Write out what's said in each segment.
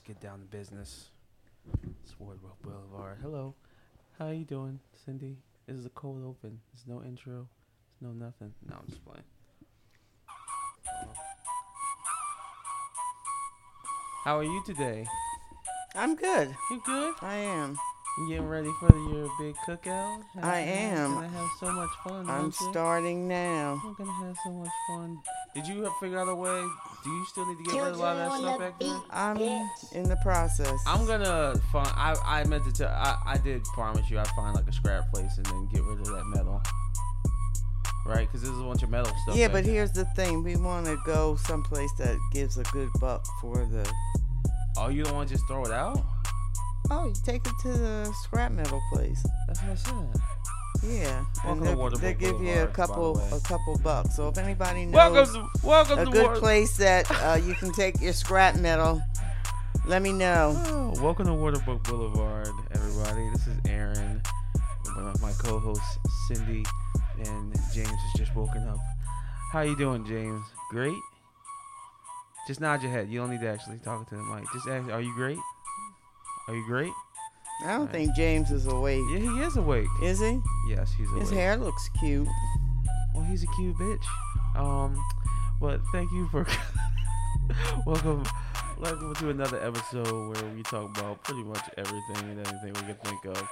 Let's get down to business. It's Wardwell Boulevard. Hello. How you doing, Cindy? This is a cold open. There's no intro. There's no nothing. No, I'm just playing. How are you today? I'm good. You good? I am. You getting ready for your big cookout? I am. Gonna have so much fun. I'm starting now. I'm gonna have so much fun. Did you figure out a way? Do you still need to get rid of a lot of that stuff back there? I'm in the process. I'm gonna find. I I meant to tell. I I did promise you I'd find like a scrap place and then get rid of that metal. Right? Because there's a bunch of metal stuff. yeah, back but there. here's the thing. We want to go someplace that gives a good buck for the. Oh, you don't want to just throw it out? Oh, you take it to the scrap metal place. That's what I said. Yeah, Welcome and they they give you a Boulevard, by the couple a couple bucks. So if anybody knows Welcome to welcome a to good Water- place that uh, you can take your scrap metal, let me know. Oh, welcome to Waterbrook Boulevard, everybody. This is Aaron. One of my co-hosts, Cindy, and James has just woken up. How you doing, James? Great. Just nod your head. You don't need to actually talk to the mic. Just ask, are you great? Are you great? I don't think James is awake. Yeah, he is awake. Is he? Yes, he's awake. His hair looks cute. Well, he's a cute bitch. Um, but thank you for welcome, welcome to another episode where we talk about pretty much everything and anything we can think of.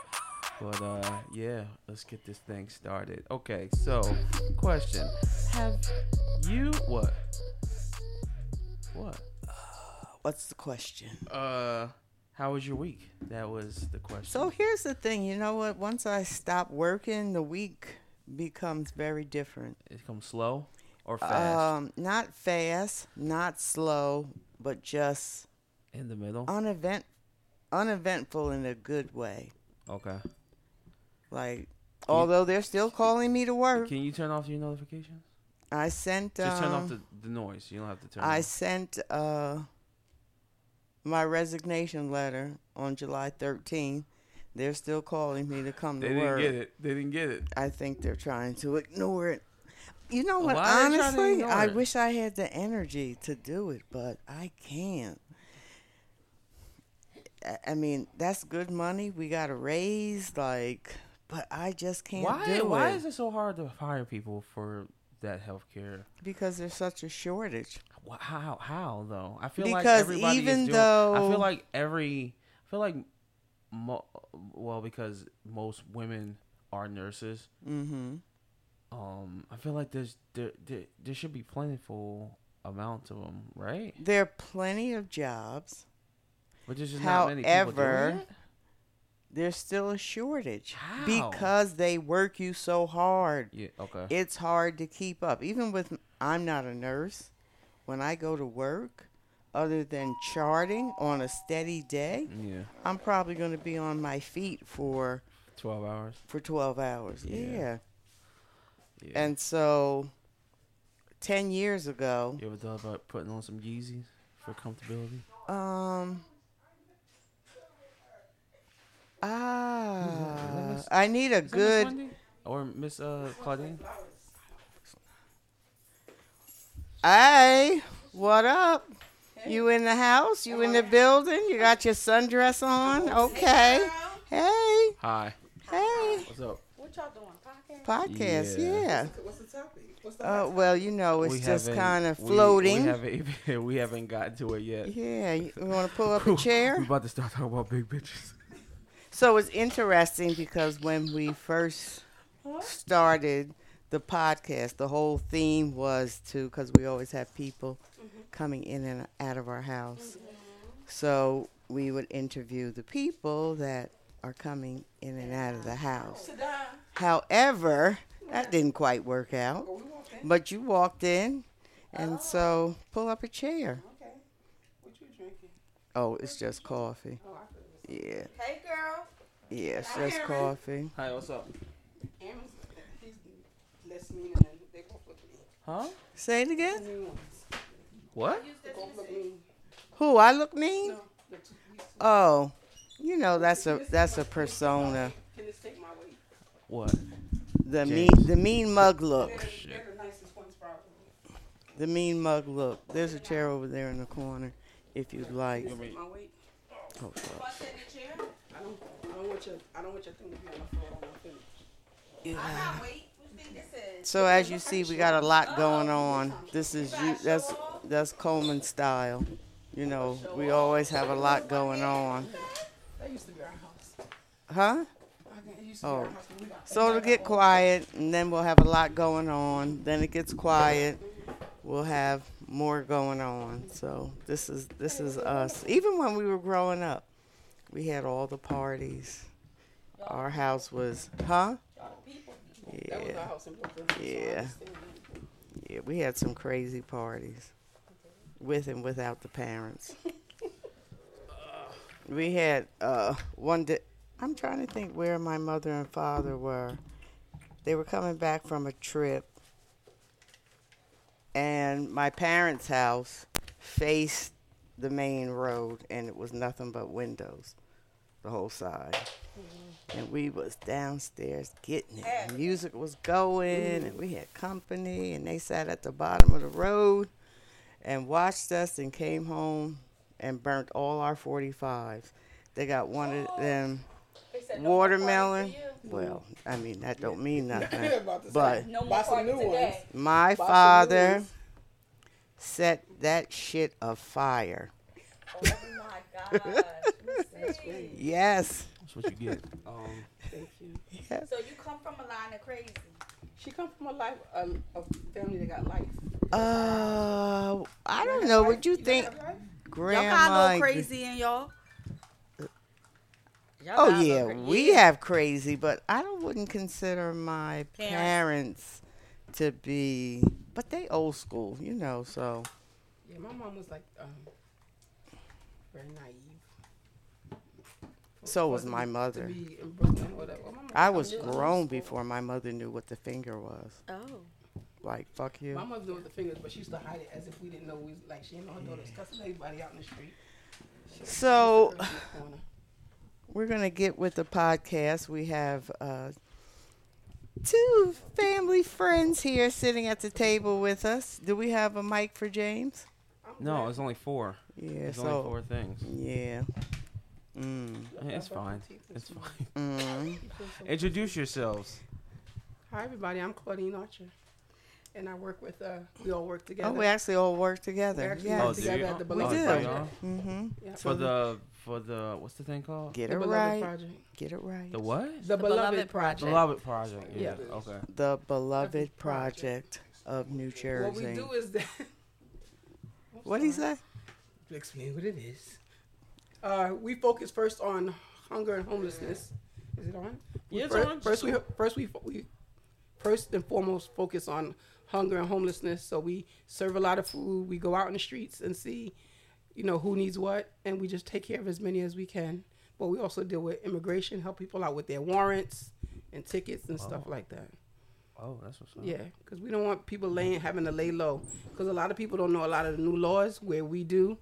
But uh, yeah, let's get this thing started. Okay, so question: Have you what? What? What's the question? Uh, how was your week? That was the question. So here's the thing, you know what? Once I stop working, the week becomes very different. it comes slow or fast Um, not fast, not slow, but just in the middle. unevent, uneventful in a good way. Okay. Like, although they're still calling me to work, Can you turn off your notifications? I sent. Just turn off um, the, the noise. You don't have to turn. I off. sent uh, my resignation letter on July 13th. They're still calling me to come They to didn't get it. They didn't get it. I think they're trying to ignore it. You know what? Why they to Honestly, I it? wish I had the energy to do it, but I can't. I- mean, that's good money. We got a raise, like, but I just can't Why? do Why it is it so hard to hire people for that health care? because there's such a shortage. How? How though? I feel like Because everybody even doing. I feel like every. I feel like. Mo, well, because most women are nurses. Mm-hmm. Um, I feel like there's there there, there should be plentiful amounts of them, right? There are plenty of jobs. But there's just not many people doing it. There's still a shortage How? because they work you so hard. Yeah. Okay. it's hard to keep up. Even with I'm not a nurse. When I go to work, other than charting on a steady day, yeah. I'm probably going to be on my feet for Twelve hours. for 12 hours. Yeah. Yeah. Yeah. And so 10 years ago, You ever thought about putting on some Yeezys for comfortability? um ah Miss- I need a good or Miss uh, Claudine? Hey, what up? You in the house? You in the building? You got your sundress on? Okay. Hey, Hi. hey. What's up? What y'all doing? Podcast? Podcast, Yeah. yeah. What's the topic? What's the Uh, well, you know, it's We just kind of we- floating. We, haven't even, we haven't gotten to it yet. yeah, you want to pull up a chair? We're about to start talking about big bitches. So it's interesting because when we first started the podcast, the whole theme was to, because we always have people mm-hmm. coming in and out of our house. Mm-hmm. So we would interview the people that are coming in and out of the house. However, that didn't quite work out. Oh, but you walked in, and oh. so pull up a chair. Okay. What you drinking? Oh, it's just coffee. Oh, I Yeah, Hey, girl. yeah, it's just coffee. Hi, what's up? Aaron's, he's less mean than they both look mean. Huh? Say it again. Mean ones. What? They both look mean. Who I look mean? No, the two, these two. Oh, you know that's a that's a persona. Can this take my weight? What? The James. mean the mean mug look. They're, shit. they're the nicest ones, probably. The mean mug look. There's a chair over there in the corner, if you'd like. Take my weight. Oh, fuck. I don't, I don't want your, I don't want your thing to be on the floor. I don't finish. So as you see, we got a lot going on. This is you. That's that's Coleman style. You know, we always have a lot going on, That used to be our house. huh? Oh. So it'll get quiet, and then we'll have a lot going on. Then it gets quiet. We'll have more going on. So this is this is us. Even when we were growing up, we had all the parties. Our house was, huh? That was our Yeah, house in Brooklyn. so Yeah. understand yeah. We had some crazy parties, with and without the parents. We had uh, one day. I'm trying to think where my mother and father were. They were coming back from a trip, and my parents' house faced the main road, and it was nothing but windows, the whole side. Mm-hmm. And we was downstairs getting it. and music was going, and mm-hmm. we had company, and they sat at the bottom of the road and watched us, and came home and burnt all our 45s. They got one of oh. them watermelon. Well, I mean that don't mean nothing. About to say, But No buy some new today. ones. my Buy some new father ones. set that shit afire. Oh my gosh. That's great. Yes. That's what you get. Um, Thank you. yes. So you come from a line of crazy. She come from a life, a, a family that got life. Uh, I don't know. What you think, got life? Grandma? y'all got a little crazy in y'all. Y'all Oh got a yeah, cra- we have crazy, but I don't wouldn't consider my Parents. parents to be. But they old school, you know. So Yeah, my mom was like um, very naive. So was my be- mother. Be Brooklyn, whatever. My I was grown before my mother knew what the finger was. Oh. Like fuck you. My mother knew what the fingers, but she used to hide it as if we didn't know. We was, like she didn't know her daughter was cussing everybody out in the street. She So- she the. We're gonna get with the podcast. We have uh, two family friends here sitting at the table with us. Do we have a mic for James? No, it's only four. Yeah. It's only four things. yeah. Mm. It's I brush my fine. It's fine. Mm. You feel so- Introduce yourselves. Hi everybody, I'm Claudine Archer, and I work with. Uh, we all work together. Oh, we actually all work We together. actually Yeah. Oh, work do together at the We do. Project. Mm-hmm. Yeah. For the for the what's the thing called? Get the it Beloved right. Project. Get it right. The what? The, Beloved, Beloved Project. Project. Beloved Project. Yeah. Yeah. Okay. The beloved Project. project of New Jersey. What Jersey. we do is that. What he say? Explain what it is. Uh, we focus first on hunger and homelessness. Is it on? We Yeah, it's fir- on. First, we first we we first and foremost focus on hunger and homelessness. So we serve a lot of food. We go out in the streets and see, you know, who needs what, and we just take care of as many as we can. But we also deal with immigration, help people out with their warrants and tickets and stuff Oh. like that. Oh, that's what's up. Yeah, because we don't want people laying having to lay low. Because a lot of people don't know a lot of the new laws where we do,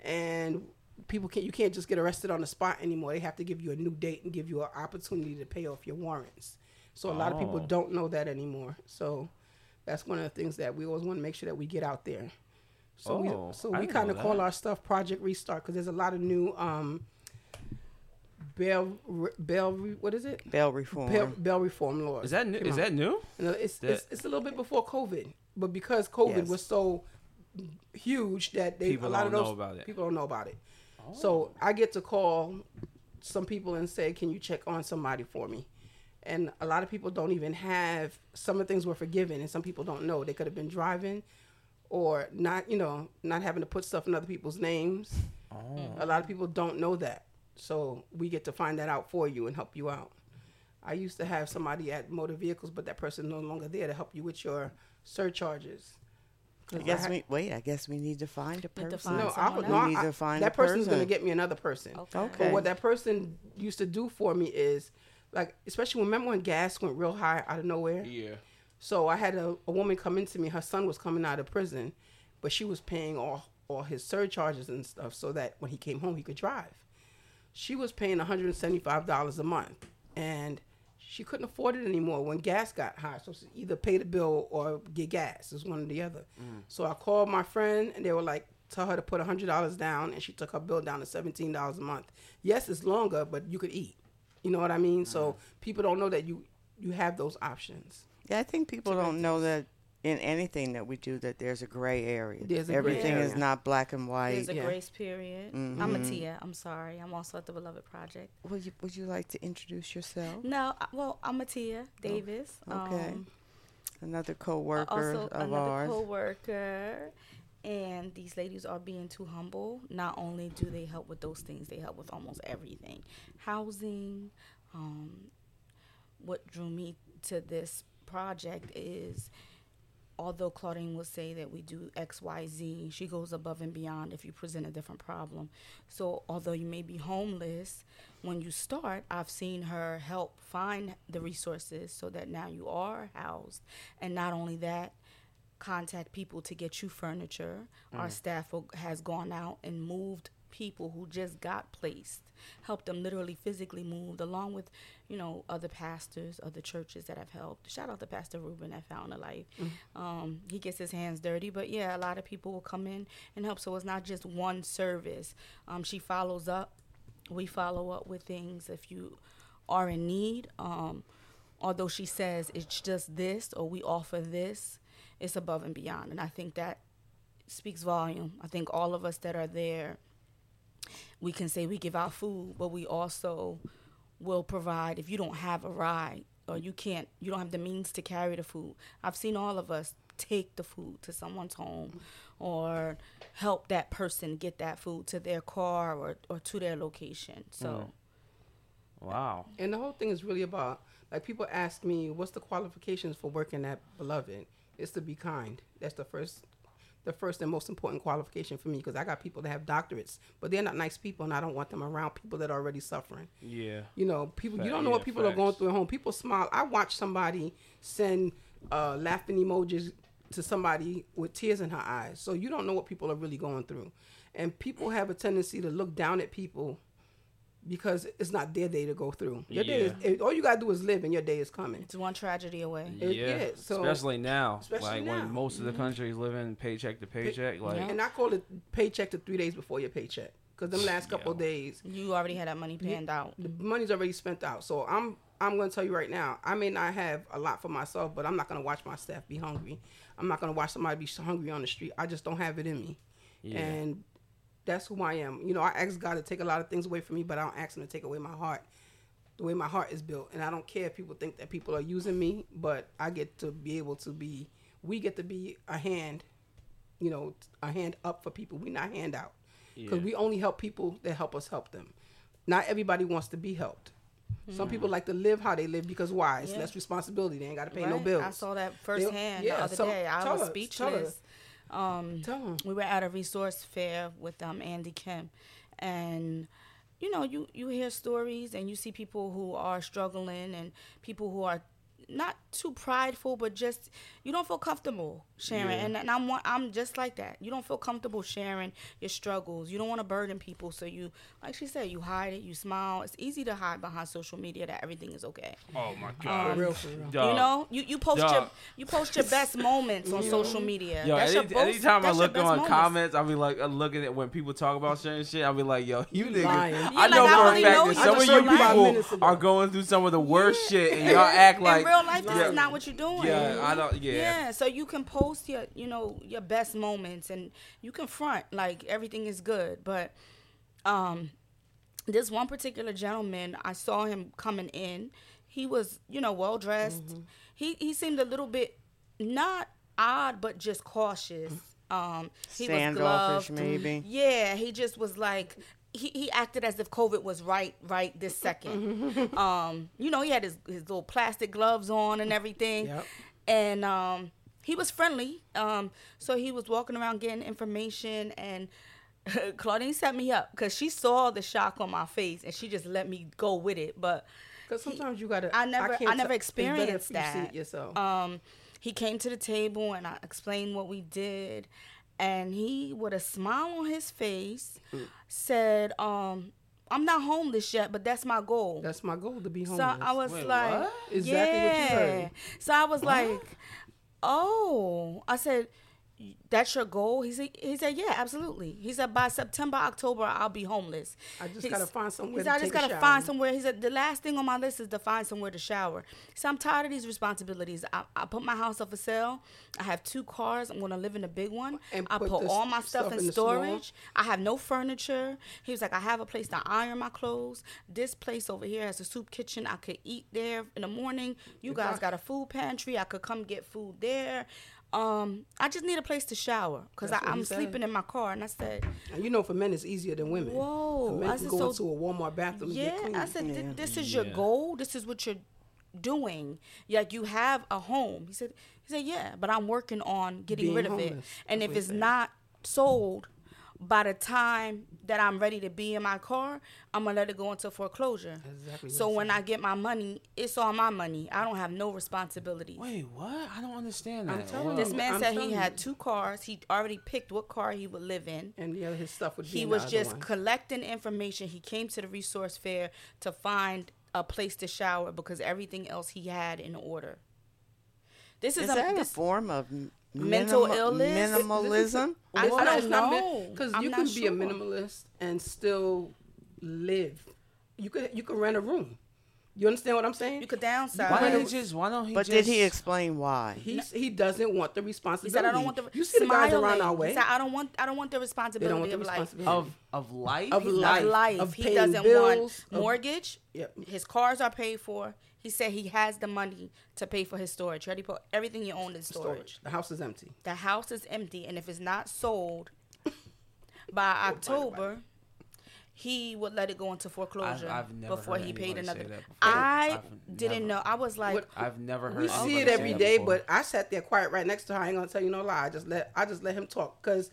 and people can't. You can't just get arrested on the spot anymore. They have to give you a new date and give you an opportunity to pay off your warrants. So a lot of people Oh. don't know that anymore. So that's one of the things that we always want to make sure that we get out there. So Oh, we so I we kind of call our stuff Project Restart because there's a lot of new um bail bail what is it Bail reform. bail, bail reform laws. Is that new? Is out. that new? No, it's, That- it's it's a little bit before COVID, but because COVID Yes. was so huge that they People a lot don't of those know about it. people don't know about it. Oh. So I get to call some people and say, "Can you check on somebody for me?" And a lot of people don't even have some of the things were forgiven, and some people don't know they could have been driving or not, you know, not having to put stuff in other people's names. Oh. A lot of people don't know that. So we get to find that out for you and help you out. I used to have somebody at motor vehicles, but that person no longer there to help you with your surcharges. 'Cause I guess had- we wait. I guess we need to find a to person. find no, I would else. no, We need to find that a person's gonna get me another person. Okay. Okay. But what that person used to do for me is, like, especially remember when gas went real high out of nowhere. Yeah. So I had a, a woman come into me. Her son was coming out of prison, but she was paying all all his surcharges and stuff so that when he came home he could drive. She was paying one hundred and seventy five dollars a month, and she couldn't afford it anymore when gas got high. So she either pay the bill or get gas. It's one or the other. So I called my friend, and they were like, tell her to put hundred dollars down, and she took her bill down to seventeen dollars a month. Yes, it's longer, but you could eat. You know what I mean? So people don't know that you you have those options. Yeah, I think people don't know that in anything that we do that there's a gray area. There's a gray Everything is area. not black and white. There's a Yeah. grace period. I'm Mhm. Atiya. I'm sorry. I'm also at the Beloved Project. Would you Would you like to introduce yourself? No, I- well, I'm Atiya Davis. okay. Um, Another co-worker also of another ours. co-worker. And these ladies are being too humble. Not only do they help with those things, they help with almost everything. Housing. Um, what drew me to this project is although Claudine will say that we do X, Y, Z, she goes above and beyond if you present a different problem. So, although you may be homeless, when you start, I've seen her help find the resources so that now you are housed. And not only that, contact people to get you furniture. Our mm. staff will- has gone out and moved people who just got placed, helped them literally physically moved, along with, you know, other pastors, other churches that have helped. Shout out to Pastor Ruben at Fountain of Life. Um, he gets his hands dirty, but yeah, a lot of people will come in and help. So it's not just one service. Um, she follows up. We follow up with things if you are in need. Um, although she says it's just this or we offer this, it's above and beyond. And I think that speaks volume. I think all of us that are there, we can say we give out food, but we also will provide if you don't have a ride or you can't, you don't have the means to carry the food. I've seen all of us take the food to someone's home or help that person get that food to their car or, or to their location. So. Mm. Wow. And the whole thing is really about like people ask me, what's the qualifications for working at Beloved? It's to be kind. That's the first, the first and most important qualification for me because I got people that have doctorates, but they're not nice people, and I don't want them around people that are already suffering. Yeah. You know, people. Fact- you don't know yeah, what people are going through at home. People smile. I watched somebody send uh, laughing emojis to somebody with tears in her eyes. So you don't know what people are really going through, and people have a tendency to look down at people because it's not their day to go through. Your day Yeah. is, all you gotta do is live, and your day is coming. It's one tragedy away. It- yeah. yeah, so- especially now, Especially like now. Mm-hmm. when most of the country is living paycheck to paycheck. Like, Yeah. And I call it paycheck to three days before your paycheck because them last couple of Yo. days You already had that money panned out. the money's already spent out. So I'm I'm gonna tell you right now, I may not have a lot for myself, but I'm not gonna watch my staff be hungry. I'm not gonna watch somebody be hungry on the street. I just don't have it in me. Yeah. And that's who I am. You know, I ask God to take a lot of things away from me, but I don't ask him to take away my heart. The way my heart is built. And I don't care if people think that people are using me, but I get to be able to be we get to be a hand, you know, a hand up for people. We not hand out. Because Yeah. we only help people that help us help them. Not everybody wants to be helped. Some people mm. like to live how they live because why? It's Yeah. less responsibility. They ain't got to pay no bills. I saw that firsthand yeah, the other some- day. I was her. speechless. Um, we were at a resource fair with um, Andy Kim, and you know, you you hear stories and you see people who are struggling and people who are not too prideful, but just you don't feel comfortable sharing. Yeah. And, and I'm one, I'm just like that. You don't feel comfortable sharing your struggles. You don't want to burden people, so you, like she said, you hide it. You smile. It's easy to hide behind social media that everything is okay. oh my um, For real, for real. Dog. You know, you, you post your you post your best moments on social media. Yo, that's any, your boast- anytime I that's your look on moments. comments, I'll be like, I'm looking at when people talk about certain shit. I'll be like, yo, you niggas. I know like, for only a fact that some of you like five minutes people are going through some of the worst shit, and y'all act like in real life, this yeah, is not what you're doing. Yeah, I don't. Yeah, Yeah, so you can post your, you know, your best moments, and you can front like everything is good. But, um, this one particular gentleman, I saw him coming in. He was, you know, well dressed. Mm-hmm. He he seemed a little bit not odd, but just cautious. Um, he was Standoffish, gloved. maybe. Yeah, he just was like he, he acted as if COVID was right right this second. um, you know, he had his, his little plastic gloves on and everything. Yep. And um he was friendly. Um, so he was walking around getting information and Claudine set me up because she saw the shock on my face and she just let me go with it. But Because sometimes you gotta. I never- I can't never tell- it's if experienced that. yourself. um, he came to the table and I explained what we did, and he, with a smile on his face, said, um, "I'm not homeless yet, but that's my goal." That's my goal to be homeless. so. I was Wait, like, what? Exactly what you yeah. heard. So I was like, "Oh," I said. That's your goal? He said, he said, yeah, absolutely. He said, by September, October, I'll be homeless. I just He's- gotta find somewhere He to said, I just gotta find somewhere. He said, the last thing on my list is to find somewhere to shower. So I'm tired of these responsibilities. I, I put my house up for sale. I have two cars. I'm gonna live in a big one. And I put put all my stuff, stuff in in storage. I have no furniture. He was like, I have a place to iron my clothes. This place over here has a soup kitchen. I could eat there in the morning. You guys got a food pantry. I could come get food there. Um, I just need a place to shower because That's what he I'm said. sleeping in my car. And I said, And you know, for men, it's easier than women. Whoa, A man I said, go so- into a Walmart bathroom and get yeah. clean. I said, Yeah. this is your Yeah. goal. This is what you're doing. Like you have a home. He said, he said, yeah, but I'm working on getting Being rid of it. And That's if it's said. not sold by the time that I'm ready to be in my car, I'm gonna let it go into foreclosure. Exactly So when said. I get my money, it's all my money. I don't have no responsibility. Wait, what? I don't understand that. I'm telling What? you. This man I'm said he telling had two cars. He already picked what car he would live in. and the other his stuff would be He in was the other just one. collecting information. He came to the resource fair to find a place to shower because everything else he had in order. This is, Is a, that a form of m- Mental minima- illness? Minimalism? I- I don't know. because you not can be a minimalist and still live. You could you could rent a room. You understand what I'm saying? you could downsize. Why don't he just? Why don't he? But just, did he explain why? He he doesn't want the he responsibility. said, "I don't want the You see the guys around our way. He said, "I don't want. I don't want the responsibility want the of life." of of life? Of He's Of life. of he paying doesn't bills, want of- mortgage. Yep. His cars are paid for. He said he has the money to pay for his storage. Ready? Put everything you own in storage. storage. The house is empty. The house is empty, and if it's not sold by October, he would let it go into foreclosure I've never before he paid anybody another. I I've didn't never- know. I was like, What- I've never heard. Of that." We see it say every that day, before. but I sat there quiet right next to her. I ain't gonna tell you no lie. I just let I just let him talk because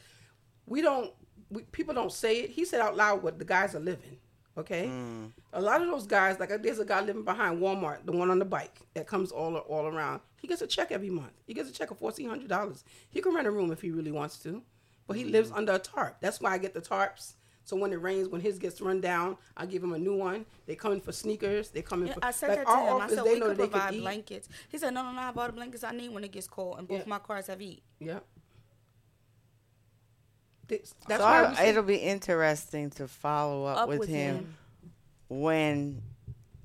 we don't. We, people don't say it. He said out loud what the guys are living. Okay, mm. a lot of those guys, like there's a guy living behind Walmart, the one on the bike that comes all all around. He gets a check every month. He gets a check of fourteen hundred dollars. He can rent a room if he really wants to, but he lives mm. under a tarp. That's why I get the tarps. So when it rains, when his gets run down, I give him a new one. They come in for sneakers. They come in Yeah, for I said like that to our him. I said they we know could that they can provide eat. blankets. He said, "No, no, no. I bought all the blankets I need when it gets cold, and both Yeah. my cars have heat." Yeah. That's so why I- it'll be interesting to follow up, Up with, with him, him. when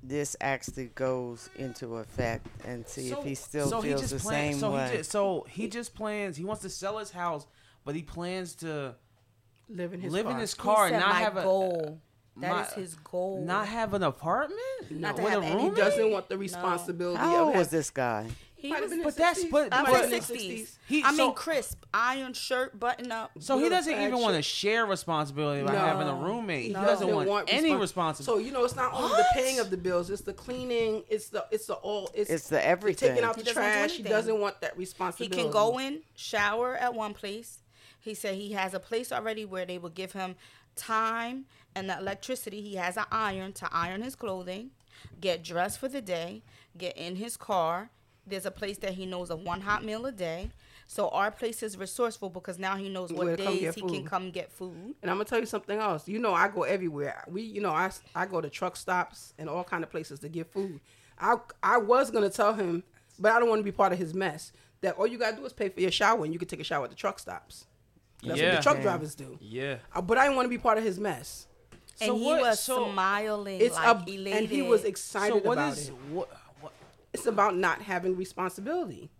this actually goes into effect and see if he still so feels he just the plan- same so way. He just, so he just plans. He wants to sell his house, but he plans to live in his live car. in his car, said, and not "My have a goal. That my- is his goal. not have an apartment, Not to have a any- He roommate. doesn't want the responsibility How of old was this guy? He Might have was, in but his that's- 60s. but- I Might was have in sixties. He- I mean, so- crisp, iron shirt, button up. So he doesn't fat even want to share responsibility by No. having a roommate. He He doesn't want, any respons- responsibility. So you know, it's not only the paying of the bills; it's the cleaning, it's the it's the all, it's, It's the the everything. taking out the doesn't want to do trash. He anything. doesn't want that responsibility. He can go in, shower at one place. He said he has a place already where they will give him time and the electricity. He has an iron to iron his clothing, get dressed for the day, get in his car. There's a place that he knows of one hot meal a day. So our place is resourceful because now he knows what days he can come get food. And I'm gonna tell you something else. You know, I go everywhere. We, you know, I I go to truck stops and all kind of places to get food. I I was gonna tell him, but I don't want to be part of his mess. That all you gotta do is pay for your shower, and you can take a shower at the truck stops. That's what the truck drivers do. yeah. Uh, But I didn't want to be part of his mess. And So he what- was so- smiling, It's like up, elated. and he was So excited what about is it. what? what It's about not having responsibility.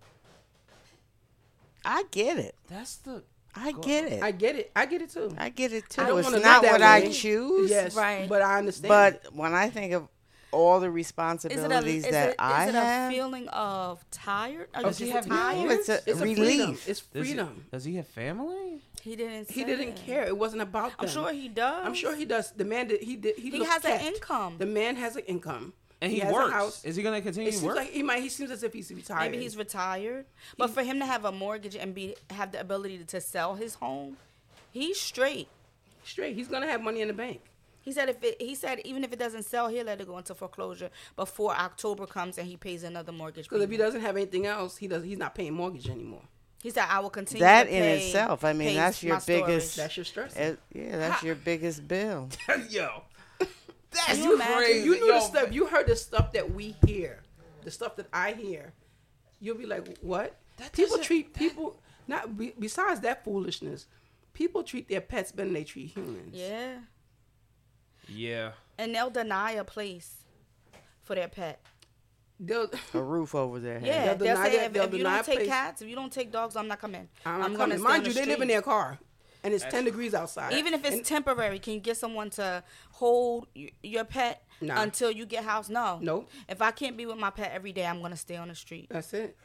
I get it. that's the I Go- get it. I I, get it. I get it too. I get it too. I don't It's wanna live not that what I choose. Yes, Right. but I understand. But when I think of all the Is a, responsibilities that it, I is it have, a feeling of tired? Are Does he have tired? No, it's a it's a freedom. relief. It's does he, freedom. does he have family? He didn't. He didn't it. care. It wasn't about them. I'm sure he does. I'm sure he does. The man did. He did. He, He looks has an income. The man has an income, And he, has works. A house. Is he going to continue to work? like he might. He seems as if he's retired. Maybe he's retired, but for him to have a mortgage and be have the ability to sell his home, he's straight. straight. He's gonna have money in the bank. He said if it, he said even if it doesn't sell, he'll let it go into foreclosure before October comes and he pays another mortgage. Because if he doesn't have anything else, he does. He's not paying mortgage anymore. He said I will continue. that to in pay- itself, I mean, that's your my storage." biggest- That's your stress. Eh, it- yeah, that's your biggest bill. Yo, that's you imagine? crazy. you knew Yo, the stuff. You heard the stuff that we hear, the stuff that I hear. You'll be like, what? That people doesn't- treat people. Not be, besides that foolishness, people treat their pets better than they treat humans. Yeah. Yeah. And they'll deny a place for their pet. They'll, A roof over their head. Yeah, They'll they'll, say that- if, they'll if you don't take place. cats, if you don't take dogs, I'm not coming. I'm, I'm coming. gonna Mind stay you, on the they live in their car, and it's That's- ten degrees outside. Even if it's And- temporary, can you get someone to hold your pet Nah. until you get house? No. Nope. If I can't be with my pet every day, I'm gonna stay on the street. that's it.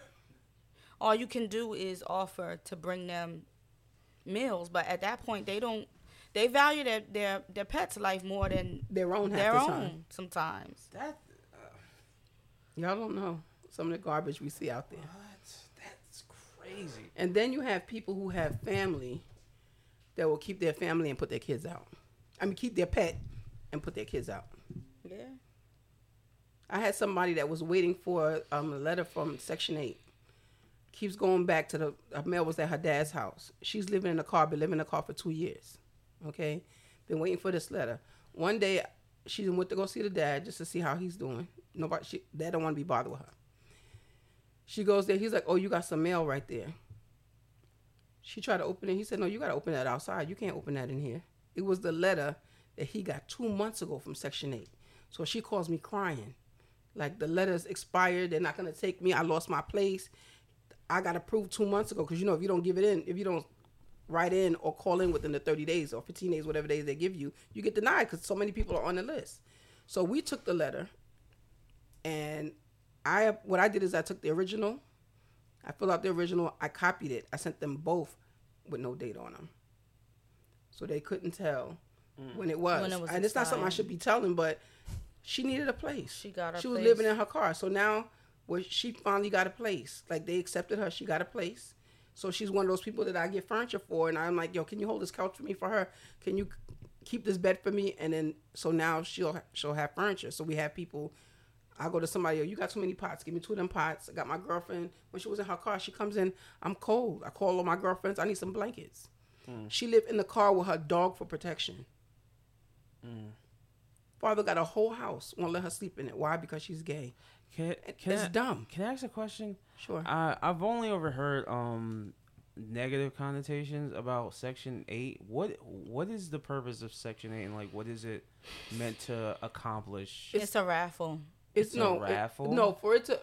All you can do is offer to bring them meals, but at that point, they don't. They value their their, their pet's life more than Their own half their the own time. sometimes. That Y'all don't know some of the garbage we see out there. what? That's crazy. And then you have people who have family that will keep their family and put their kids out. I mean, keep their pet and put their kids out. Yeah. I had somebody that was waiting for um, a letter from Section 8. Keeps going back to the mail was at her dad's house. She's living in a car, been living in a car for two years. Okay? Been waiting for this letter. One day, she went to go see the dad just to see how he's doing. Nobody, she, dad don't want to be bothered with her. She goes there. He's like, "Oh, you got some mail right there." She tried to open it. He said, "No, you got to open that outside. You can't open that in here." It was the letter that he got two months ago from Section 8. So she calls me crying. Like the letters expired. They're not going to take me. I lost my place. I got approved two months ago because, you know, if you don't give it in, if you don't write in or call in within the 30 days or 15 days, whatever days they give you, you get denied because so many people are on the list. So we took the letter and I, what I did is I took the original, I filled out the original, I copied it, I sent them both with no date on them. So they couldn't tell mm. when it was. When it was and it's not something I should be telling, but she needed a place. She got her She was place. living in her car. So now where she finally got a place. Like they accepted her, she got a place. So she's one of those people that I get furniture for and I'm like, "Yo, can you hold this couch for me for her? Can you keep this bed for me?" And then so now she'll she'll have furniture. So we have people I go to somebody, "Yo, you got too many pots. Give me two of them pots." I got my girlfriend when she was in her car. She comes in, I'm cold. I call all my girlfriends. I need some blankets. She lived in the car with her dog for protection. Father got a whole house, won't let her sleep in it. Why? Because she's gay. Can, can It's I, dumb. Can I ask a question? Sure. I I've only overheard um negative connotations about Section Eight. What what is the purpose of Section Eight, and like what is it meant to accomplish? It's, a raffle. It's, It's a no it- raffle? no, for it to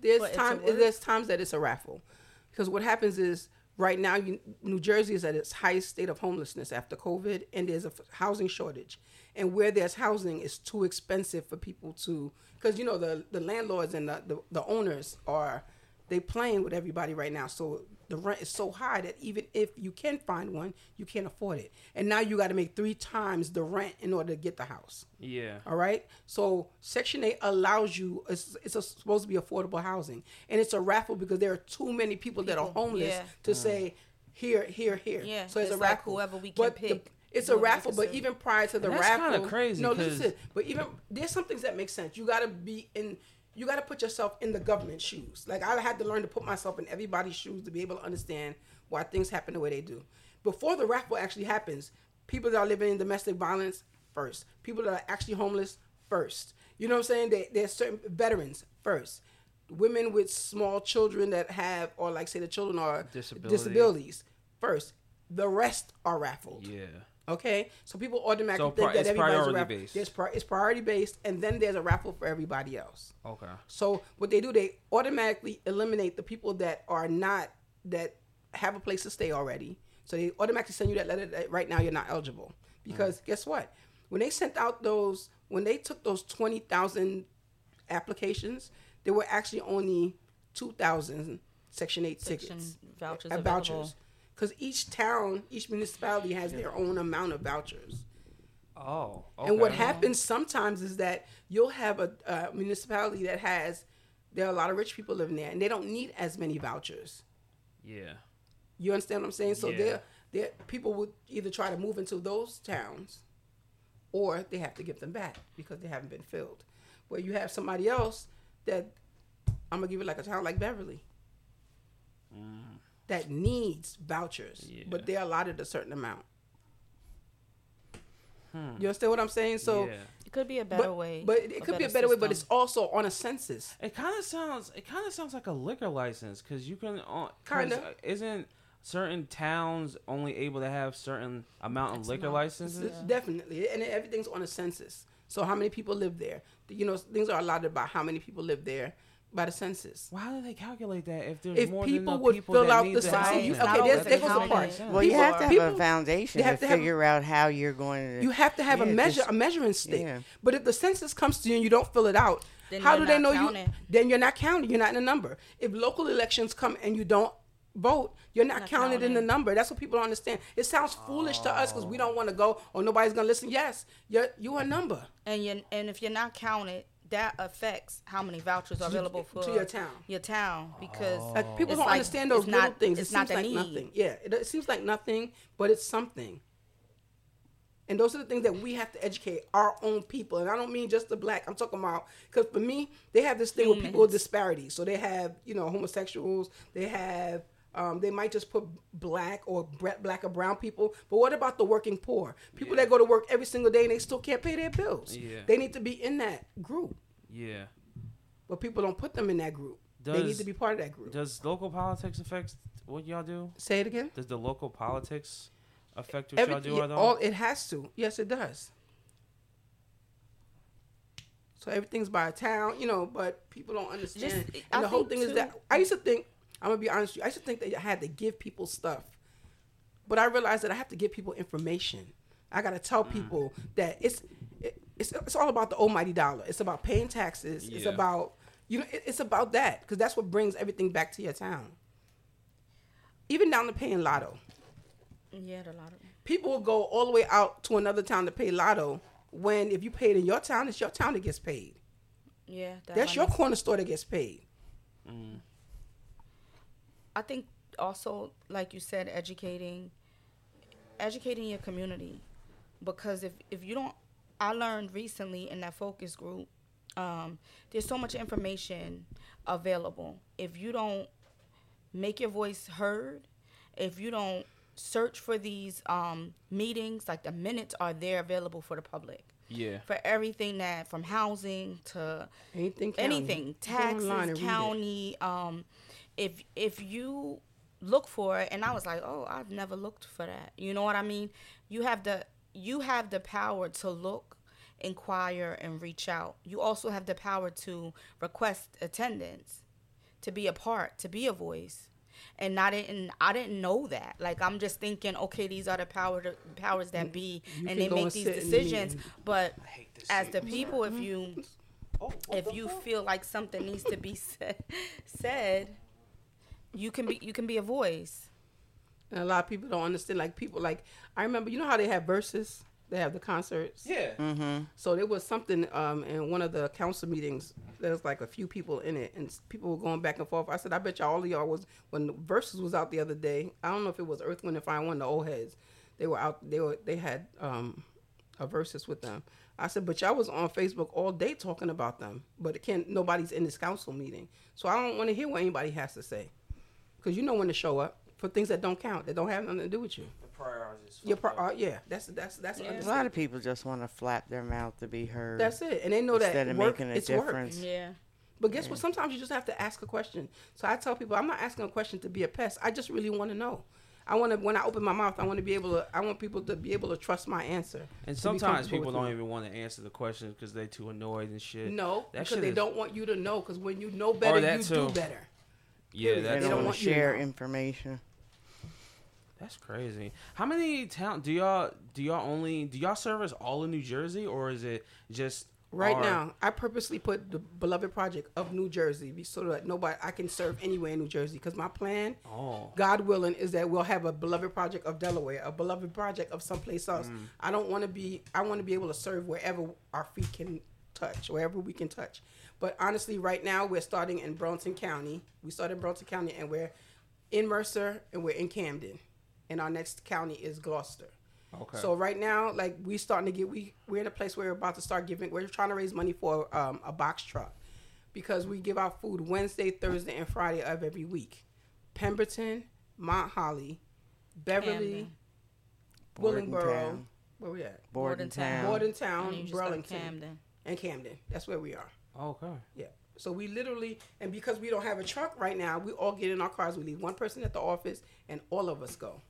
there's For time work? there's times that it's a raffle, because what happens is right now you, New Jersey is at its highest state of homelessness after COVID, and there's a f- housing shortage, and where there's housing it's too expensive for people to because you know the the landlords and the, the the owners are they playing with everybody right now, so the rent is so high that even if you can find one, you can't afford it, and now you got to make three times the rent in order to get the house. yeah. All right. So Section 8 allows you, it's, it's a, supposed to be affordable housing. And it's a raffle because there are too many people, that are homeless yeah. to say, here, here, here. Yeah, So it's, it's a like raffle. whoever we can But the- pick it's a what we raffle, but even prior to the And that's raffle. kinda crazy, No, 'cause- listen. But even, there's some things that make sense. You got to be in, you got to put yourself in the government shoes. Like I had to learn to put myself in everybody's shoes to be able to understand why things happen the way they do. Before the raffle actually happens, people that are living in domestic violence first. People that are actually homeless first. You know what I'm saying? They, there's certain veterans first. Women with small children that have, or like say the children are Disability. disabilities first. The rest are raffled. Yeah. Okay, so people automatically So think pri- that it's everybody's a priority raffle. based. There's pri- it's priority based, and then there's a raffle for everybody else. Okay. So what they do, they automatically eliminate the people that are not that have a place to stay already. So they automatically send you that letter that right now you're not eligible because guess what? When they sent out those, when they took those twenty thousand applications, there were actually only two thousand Section Eight Section tickets vouchers uh, available. vouchers. Because each town, each municipality has their own amount of vouchers. Oh. And what happens sometimes is that you'll have a, a municipality that has there are a lot of rich people living there, and they don't need as many vouchers. Yeah. You understand what I'm saying? So Yeah. they're, they're, people would either try to move into those towns, or they have to give them back because they haven't been filled. Where you have somebody else that I'm gonna give it like a town like Beverly mm. That needs vouchers, Yeah. but they're allotted a certain amount. You understand what I'm saying? So. yeah. It could be a better but, way. But it could be a better way, but it's also on a census. It kind of sounds. It kind of sounds like a liquor license because you can. Uh, 'cause Kinda. Isn't certain towns only able to have certain amount of X liquor amount. licenses? It's Definitely, and everything's on a census. So how many people live there? You know, things are allotted by how many people live there by the census. Well, how do they calculate that if there's If more than people enough would people fill out the census, you- it? It's not okay, there's, always there goes a part. Well, you have are- to have people- a foundation they to have to have- figure out how you're going to. You have to have a measure, this- a measuring stick. yeah. But if the census comes to you and you don't fill it out, Then how do they know counted. you? Then you're not counted. You're not in the number. If local elections come and you don't vote, you're not, Not counted in the number. That's what people don't understand. It sounds foolish to us because we don't want to go or nobody's gonna listen. Yes, you're you a number. And you and if you're not counted, that affects how many vouchers are To- available for to your town. Your town because Like people It's don't like- understand those little not- things. it's it not seems the like need. nothing. Yeah, it, it seems like nothing, but it's something. And those are the things that we have to educate our own people. And I don't mean just the black. I'm talking about because for me, they have this thing with people with disparities. So they have, you know, homosexuals. They have, um, they might just put black or black or brown people. But what about the working poor? People that go to work every single day and they still can't pay their bills. Yeah. They need to be in that group. Yeah. But people don't put them in that group. they need to be part of that group. Does local politics affect what y'all do? Say it again. Does the local politics affect what y'all do yeah, at all? all it has to. Yes, it does. So everything's by a town, you know, but people don't understand. Just- and I the whole think thing is that I used to think I'm gonna be honest with you. I used to think that I had to give people stuff, but I realized that I have to give people information. I gotta tell mm. people that it's it, it's it's all about the almighty dollar. It's about paying taxes. It's about you know it, it's about that because that's what brings everything back to your town. Even down to paying lotto yeah, a lot of people will go all the way out to another town to pay lotto when if you pay it in your town it's your town that gets paid yeah. that that's your corner store that gets paid mm. I think also, like you said, educating, educating your community, because if if you don't, I learned recently in that focus group, um, there's so much information available. If you don't make your voice heard, if you don't search for these um, meetings, like the minutes are there available for the public yeah. for everything that from housing to anything county. anything taxes and read it. county um if if you look for it and i was like oh i've never looked for that you know what i mean you have the you have the power to look inquire and reach out you also have the power to request attendance to be a part to be a voice and I didn't I didn't know that. Like I'm just thinking, okay, these are the power powers that be, You and they make and these sit in the decisions. But hate this as the people, if you if you feel like something needs to be said, said, you can be you can be a voice. and a lot of people don't understand like people like i remember you know how they have Verzuz they have the concerts. Yeah. Mm-hmm. so there was something um in one of the council meetings there was like a few people in it and people were going back and forth. I said i bet y'all all of y'all was when the Verzuz was out the other day i don't know if it was earth wind and fire one of the old heads they were out they were they had um a Verzuz with them. I said but y'all was on facebook all day talking about them but it can't nobody's in this council meeting. So i don't want to hear what anybody has to say. Because you know when to show up for things that don't count that don't have nothing to do with you The priorities. your pro- uh, yeah that's that's that's Yeah. A lot of people just want to flap their mouth to be heard. that's it and they know that Instead of work, making a it's difference. work Yeah. but guess what sometimes you just have to ask a question so i tell people i'm not asking a question to be a pest i just really want to know i want to when i open my mouth i want to be able to i want people to be able to trust my answer And sometimes people don't me. even want to answer the questions because they're too annoyed and shit. no That because shit they is- don't want you to know because when you know better that you too. do better Yeah, they that's don't don't want want to you share know. information. That's crazy. How many town do y'all do y'all only do y'all service all in New Jersey or is it just Right our- now, I purposely put the beloved project of New Jersey so that nobody I can serve anywhere in New Jersey. Because my plan, Oh, God willing, is that we'll have a beloved project of Delaware, a beloved project of someplace else. Mm. I don't want to be. I want to be able to serve wherever our feet can touch, wherever we can touch. But honestly, right now we're starting in Burlington County. We started in Burlington County, and we're in Mercer, and we're in Camden, and our next county is Gloucester. okay. So right now, like we starting to get we we're in a place where we're about to start giving. We're trying to raise money for um, a box truck because we give out food Wednesday, Thursday, and Friday of every week. Pemberton, Mount Holly, Beverly, Willingboro. Bordentown. Where we at? Bordentown. Bordentown. And you Bordentown, just got Burlington, Camden. and Camden. That's where we are. okay. Yeah. So we literally, and because we don't have a truck right now, we all get in our cars. We leave one person at the office, and all of us go.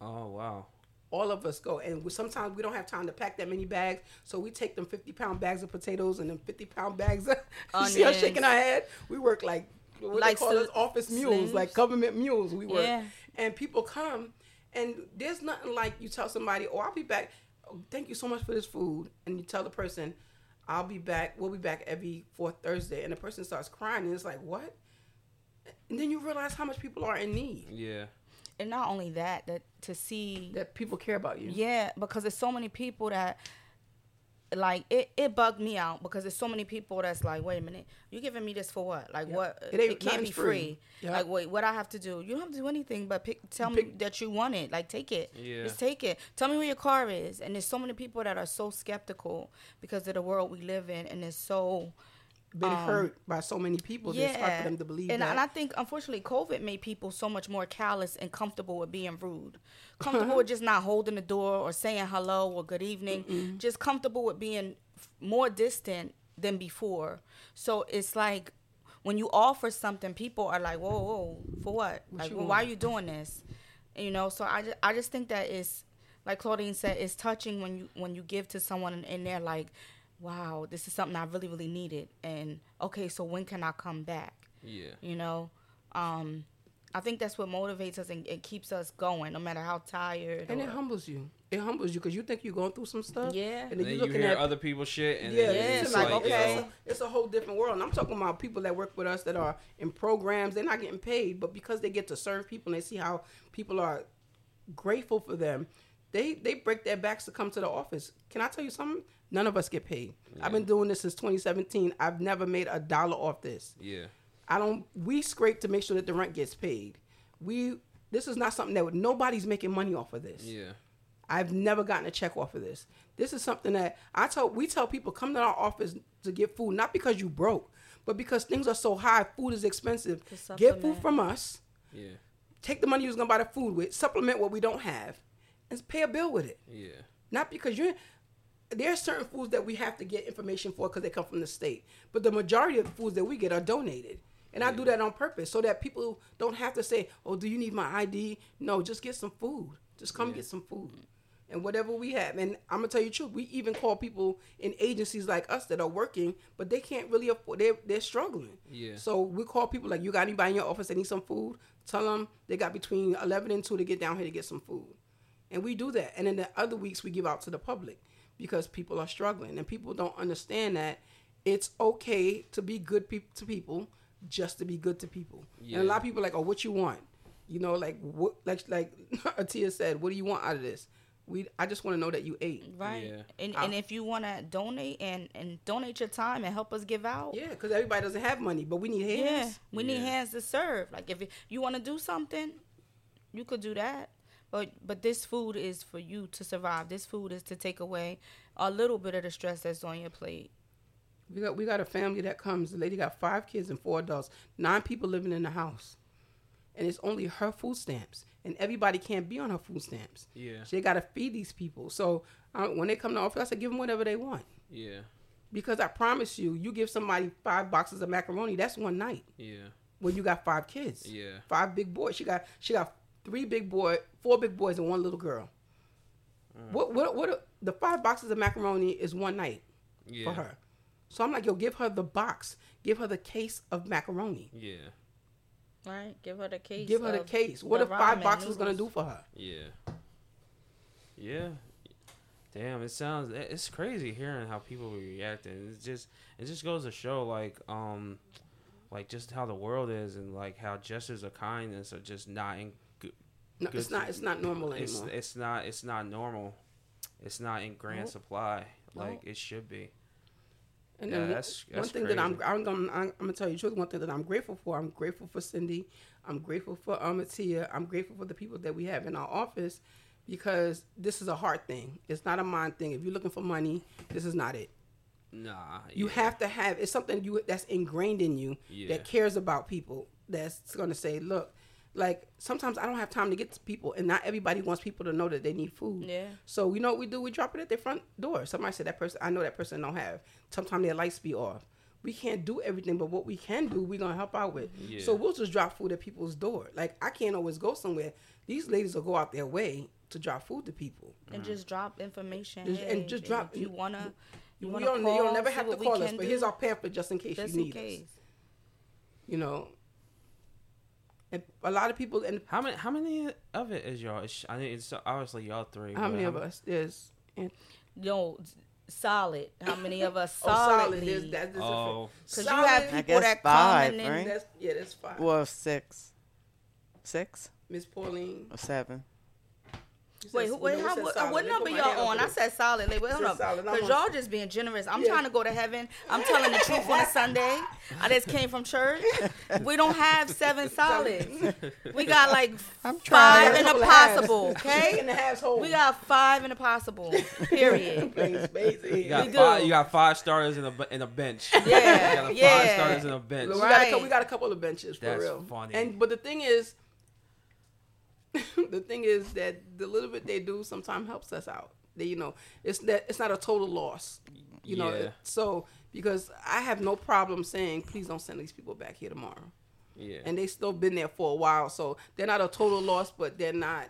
Oh wow. All of us go, and we, sometimes we don't have time to pack that many bags, so we take them fifty pound bags of potatoes and then fifty pound bags. Of, you see us shaking our head. We work like what Like they call us office mules, like government mules. We work, Yeah. and people come, and there's nothing like you tell somebody, "Oh, I'll be back. Oh, thank you so much for this food," and you tell the person, "I'll be back. We'll be back every fourth Thursday," and the person starts crying, and it's like, "What?" And then you realize how much people are in need. Yeah. And not only that, that to see That people care about you. Yeah, because there's so many people that like it, it bugged me out because there's so many people that's like, wait a minute, you giving me this for what? Like what? It It, can't be free. free. Yeah. Like wait, what I have to do? You don't have to do anything but pick, tell me that you want it. Like take it. Yeah. Just take it. Tell me where your car is. And there's so many people that are so skeptical because of the world we live in, and it's so Been Um, hurt by so many people. that It's hard for them to believe and, that. and I think unfortunately COVID made people so much more callous and comfortable with being rude. Comfortable with just not holding the door or saying hello or good evening. Just comfortable with being more distant than before. So it's like when you offer something, people are like, "Whoa, whoa, for what? like, well, why are you doing this?" You know. So I just, I just think that it's like Claudine said, it's touching when you when you give to someone and, and they're like, "Wow, this is something I really, really needed." And okay, so when can I come back? Yeah. you know um i think that's what motivates us and it keeps us going no matter how tired and or, it humbles you. It humbles you because you think you're going through some stuff. Yeah. And And then, then you're you looking hear at other people's shit, and Yeah, then Yeah, it's it's like like, okay, yo, it's, a, it's a whole different world. And I'm talking about people that work with us that are in programs. They're not getting paid, but because they get to serve people and they see how people are grateful for them, they they break their backs to come to the office. Can I tell you something? None of us get paid. I've been doing this since 2017. I've never made a dollar off this. yeah, I don't. We scrape to make sure that the rent gets paid. We. This is not something that would, nobody's making money off of this. yeah, I've never gotten a check off of this. This is something that I tell we tell people come to our office to get food, not because you broke, but because things are so high, food is expensive. Get food from us. yeah, Take the money you was gonna buy the food with, supplement what we don't have, and pay a bill with it. yeah, Not because you're. There are certain foods that we have to get information for because they come from the state, but the majority of the foods that we get are donated. And I do that on purpose so that people don't have to say, "Oh, do you need my ID?" No, just get some food. Just come get some food, and whatever we have. And I'm gonna tell you the truth. We even call people in agencies like us that are working, but they can't really afford. They're they're struggling. Yeah. So we call people like, "You got anybody in your office that needs some food?" Tell them they got between 11 and 2 to get down here to get some food. And we do that. And then the other weeks we give out to the public because people are struggling and people don't understand that it's okay to be good peop to people just to be good to people. And a lot of people are like, "Oh, what you want?" You know, like what like like Atiya said, "What do you want out of this?" We I just want to know that you ate. right Yeah. and, I- and if you want to donate and and donate your time and help us give out Yeah, cuz everybody doesn't have money, but we need yeah hands. we need hands to serve like if it- you want to do something you could do that but but this food is for you to survive. This food is to take away a little bit of the stress that's on your plate. We got we got a family that comes. The lady got five kids and four adults, nine people living in the house, and it's only her food stamps, and everybody can't be on her food stamps. yeah, She got to feed these people. So uh, when they come to office, I said, give them whatever they want, yeah, because I promise you, you give somebody five boxes of macaroni, that's one night. yeah, When you got five kids, yeah, five big boys. She got she got three big boy, four big boys, and one little girl. Mm. What what what? The five boxes of macaroni is one night yeah, for her. So I'm like, yo, give her the box. Give her the case of macaroni. yeah, right give her the case Give her the case. What the if five ramen boxes gonna do for her? yeah, yeah. Damn, it sounds it's crazy hearing how people be reacting. It's just it just goes to show like um like just how the world is and like how gestures of kindness are just not in good. No, it's not. It's not normal It's anymore. it's not it's not normal. It's not in grand Nope. supply like Nope. it should be. And Yeah, then one- that's- one that's thing that I'm. I'm gonna I'm, I'm gonna tell you the truth. One thing that I'm grateful for. I'm grateful for Cindy. I'm grateful for um, Atiya. I'm grateful for the people that we have in our office because this is a hard thing. It's not a mind thing. If you're looking for money, this is not it. Nah. You yeah. have to have it's something you that's ingrained in you Yeah. that cares about people. That's gonna say, look, like sometimes I don't have time to get to people, and not everybody wants people to know that they need food. Yeah. So you know what we do? We drop it at their front door. Somebody said that person. I know that person don't have. Sometimes their lights be off. we can't do everything, but what we can do, we're gonna help out with. Yeah. So we'll just drop food at people's door. Like I can't always go somewhere. These ladies will go out their way to drop food to people. and just drop information. Just- and Hey, just if drop- You wanna? You we wanna don't, call? you don't never have to call us, can but here's our pamphlet just in case just you in need case. us. You know. And a lot of people, and How many? How many of it is y'all? It's, I think it's obviously y'all three. how but many of us? There's and No, solid. How many of us oh, solid. There's solidly? that. There's Oh, Because you Solid. have I people guess that five, come and right? then That's yeah, that's five. Well, six, six Miss Pauline. seven. You Wait, said- who, wait, no, we how, what, what number y'all on? for I said solid. Wait, hold said up. Because y'all just being generous. I'm Yeah. trying to go to heaven. I'm telling the truth on a Sunday. I just came from church. We don't have seven solids. We got like I'm five trying. and a Couple of halves. possible, okay? and a half whole. We got five and a possible, period. Playing you got We five. do. You got five starters in a bu- in a bench. Yeah, you got five yeah. starters in a bench. We got, a, Right. we got a couple of benches for That's real. funny. And but the thing is, the thing is that the little bit they do sometimes helps us out. They, you know, it's that it's not a total loss. You know, Yeah. so because I have no problem saying, please don't send these people back here tomorrow. Yeah. And they still been there for a while, so they're not a total loss, but they're not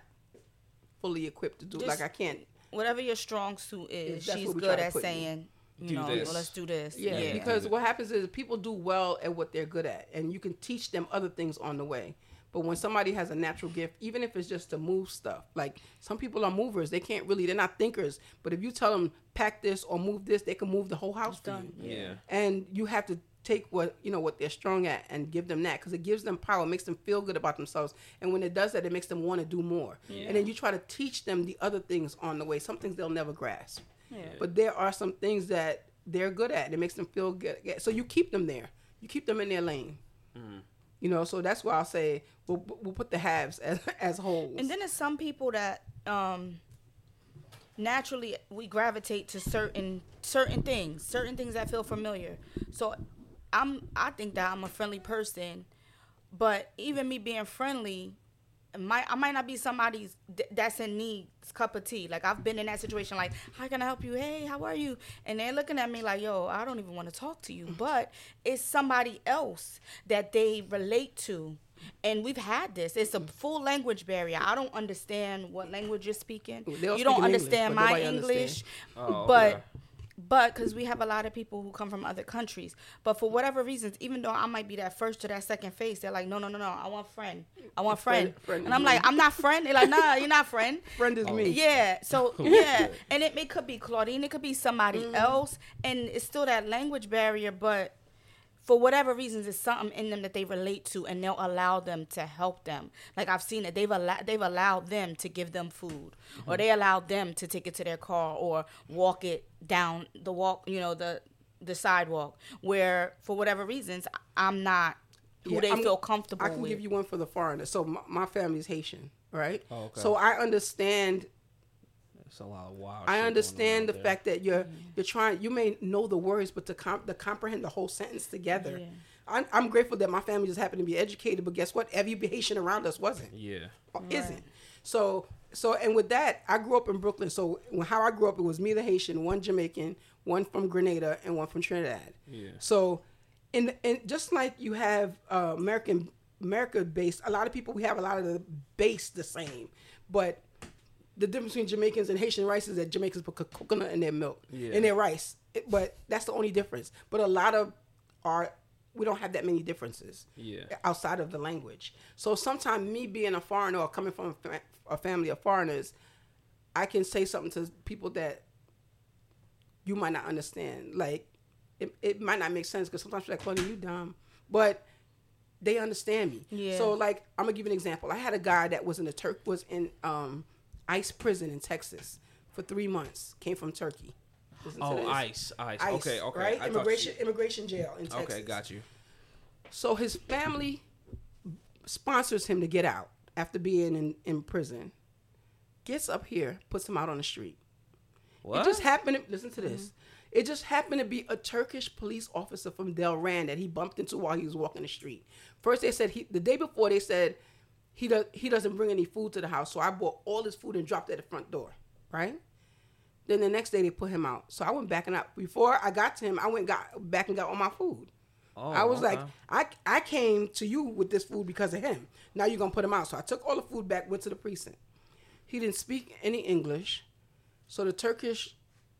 fully equipped to do. Just- like I can't. Whatever your strong suit is, That's she's what we try good at put you. saying, you Do know, this. well, let's do this. Yeah, Yeah. because what happens is people do well at what they're good at, and you can teach them other things on the way. But when somebody has a natural gift, even if it's just to move stuff, like some people are movers, they can't really, they're not thinkers. But if you tell them pack this or move this, they can move the whole house for done. you. yeah. And you have to take what you know what they're strong at and give them that because it gives them power, makes them feel good about themselves, and when it does that, it makes them want to do more. yeah. And then you try to teach them the other things on the way, some things they'll never grasp. yeah. But there are some things that they're good at. It makes them feel good. So you keep them there. You keep them in their lane. Mm-hmm. You know, so that's why I'll say we'll, we'll put the halves as as wholes. And then there's some people that um naturally we gravitate to certain certain things, certain things that feel familiar. So I'm I think that I'm a friendly person, but even me being friendly might I might not be somebody's that's in need cup of tea. Like I've been in that situation like, how can I help you? Hey, how are you? And they're looking at me like, yo, I don't even want to talk to you. Mm. But it's somebody else that they relate to. And we've had this. It's a mm. full language barrier. I don't understand what language you're speaking. You don't in English, understand my nobody understand. English. Oh, But. But because we have a lot of people who come from other countries, but for whatever reasons, even though I might be that first to that second face, they're like, no, no, no, no, I want friend, I want friend, Friend- friend and I'm like. I'm not friend. They're like, nah, you're not friend. Friend is me. Yeah. So yeah, and it, it could be Claudine, it could be somebody Mm-hmm. else, and it's still that language barrier, but. For whatever reasons, it's something in them that they relate to, and they'll allow them to help them. Like I've seen it, they've allowed they've allowed them to give them food, or mm-hmm. they allowed them to take it to their car or walk it down the walk, you know, the the sidewalk. Where for whatever reasons, I'm not who Yeah, they I'm- feel comfortable I can with. give you one for the foreigners. So my, my family is Haitian, right? Oh, okay. So I understand It's a lot of wild. I understand the there. fact that you're you're trying. You may know the words, but to comp, to comprehend the whole sentence together. Yeah. I'm, I'm grateful that my family just happened to be educated, but guess what? Every Haitian around us wasn't, Yeah. or isn't. So so and with that, I grew up in Brooklyn. So how I grew up, it was me, the Haitian, one Jamaican, one from Grenada, and one from Trinidad. Yeah. So, and and just like you have uh, American America based, a lot of people we have a lot of the base the same, but the difference between Jamaicans and Haitian rice is that Jamaicans put coconut in their milk Yeah. in their rice, It- but that's the only difference. But a lot of our we don't have that many differences Yeah. outside of the language. So sometimes me being a foreigner or coming from a, fa- a family of foreigners, I can say something to people that you might not understand. Like it, it might not make sense because sometimes you're like, Claudia, you dumb, but they understand me. Yeah. So like I'm gonna give you an example. I had a guy that was in the Turk was in um, ICE prison in Texas for three months. Came from Turkey. Listen Oh, ice, ice. ICE, Okay, okay. Right? I Immigration you- immigration jail in Texas. Okay, got you. So his family sponsors him to get out after being in, in prison. Gets up here, puts him out on the street. What? It just happened. To, listen to this. Mm-hmm. It just happened to be a Turkish police officer from Delran that he bumped into while he was walking the street. First, they said he the day before they said he does he doesn't bring any food to the house, so I bought all his food and dropped it at the front door. Right. Then the next day they put him out. So I went back and out. Before I got to him, I went got back and got all my food. Oh, I was like. I I came to you with this food because of him. Now you're gonna put him out. So I took all the food back, went to the precinct. He didn't speak any English, so the Turkish,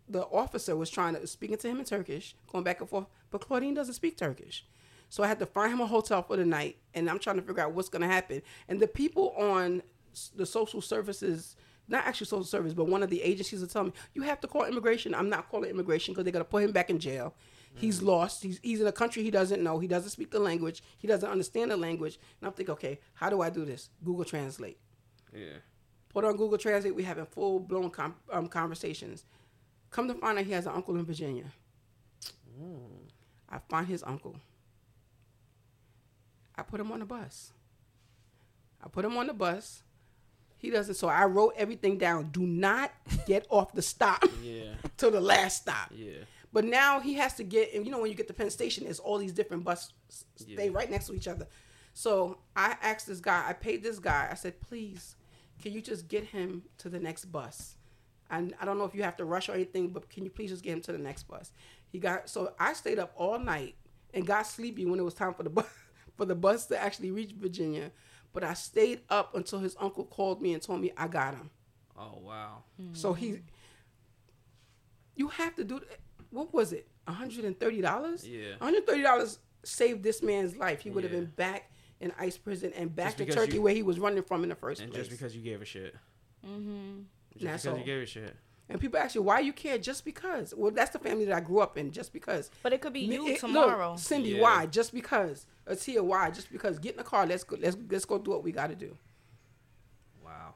the officer was trying to speaking to him in Turkish, going back and forth. But Claudine doesn't speak Turkish, so I had to find him a hotel for the night, and I'm trying to figure out what's gonna happen. And the people on the social services. Not actually social service, but one of the agencies are telling me you have to call immigration. I'm not calling immigration because they're gonna put him back in jail. He's lost. He's, he's in a country he doesn't know. He doesn't speak the language. He doesn't understand the language. And I'm thinking, okay, how do I do this? Google Translate. Yeah. Put on Google Translate. We're having full blown com- um, conversations. Come to find out, he has an uncle in Virginia. I find his uncle. I put him on the bus. I put him on the bus. He doesn't. So I wrote everything down. Do not get off the stop Yeah. till the last stop. Yeah. But now he has to get, and you know, when you get to Penn Station, there's all these different buses stay Yeah. right next to each other. So I asked this guy, I paid this guy, I said, please, can you just get him to the next bus? And I don't know if you have to rush or anything, but can you please just get him to the next bus? He got, so I stayed up all night and got sleepy when it was time for the bus, for the bus to actually reach Virginia. But I stayed up until his uncle called me and told me I got him. Oh wow. So he, you have to do. What was it? One hundred and thirty dollars. Yeah. One hundred thirty dollars saved this man's life. He would have Yeah. been back in ICE prison and back to Turkey you- where he was running from in the first And place. And just because you gave a shit. Mm-hmm. Just That's because all. you gave a shit. and people ask you why you care. Just because. Well, that's the family that I grew up in. Just because. But it could be you it- look, tomorrow. Cindy, Yeah. why? Just because. Atiya, why? Just because. Get in the car. Let's go. Let's let's go do what we got to do. Wow.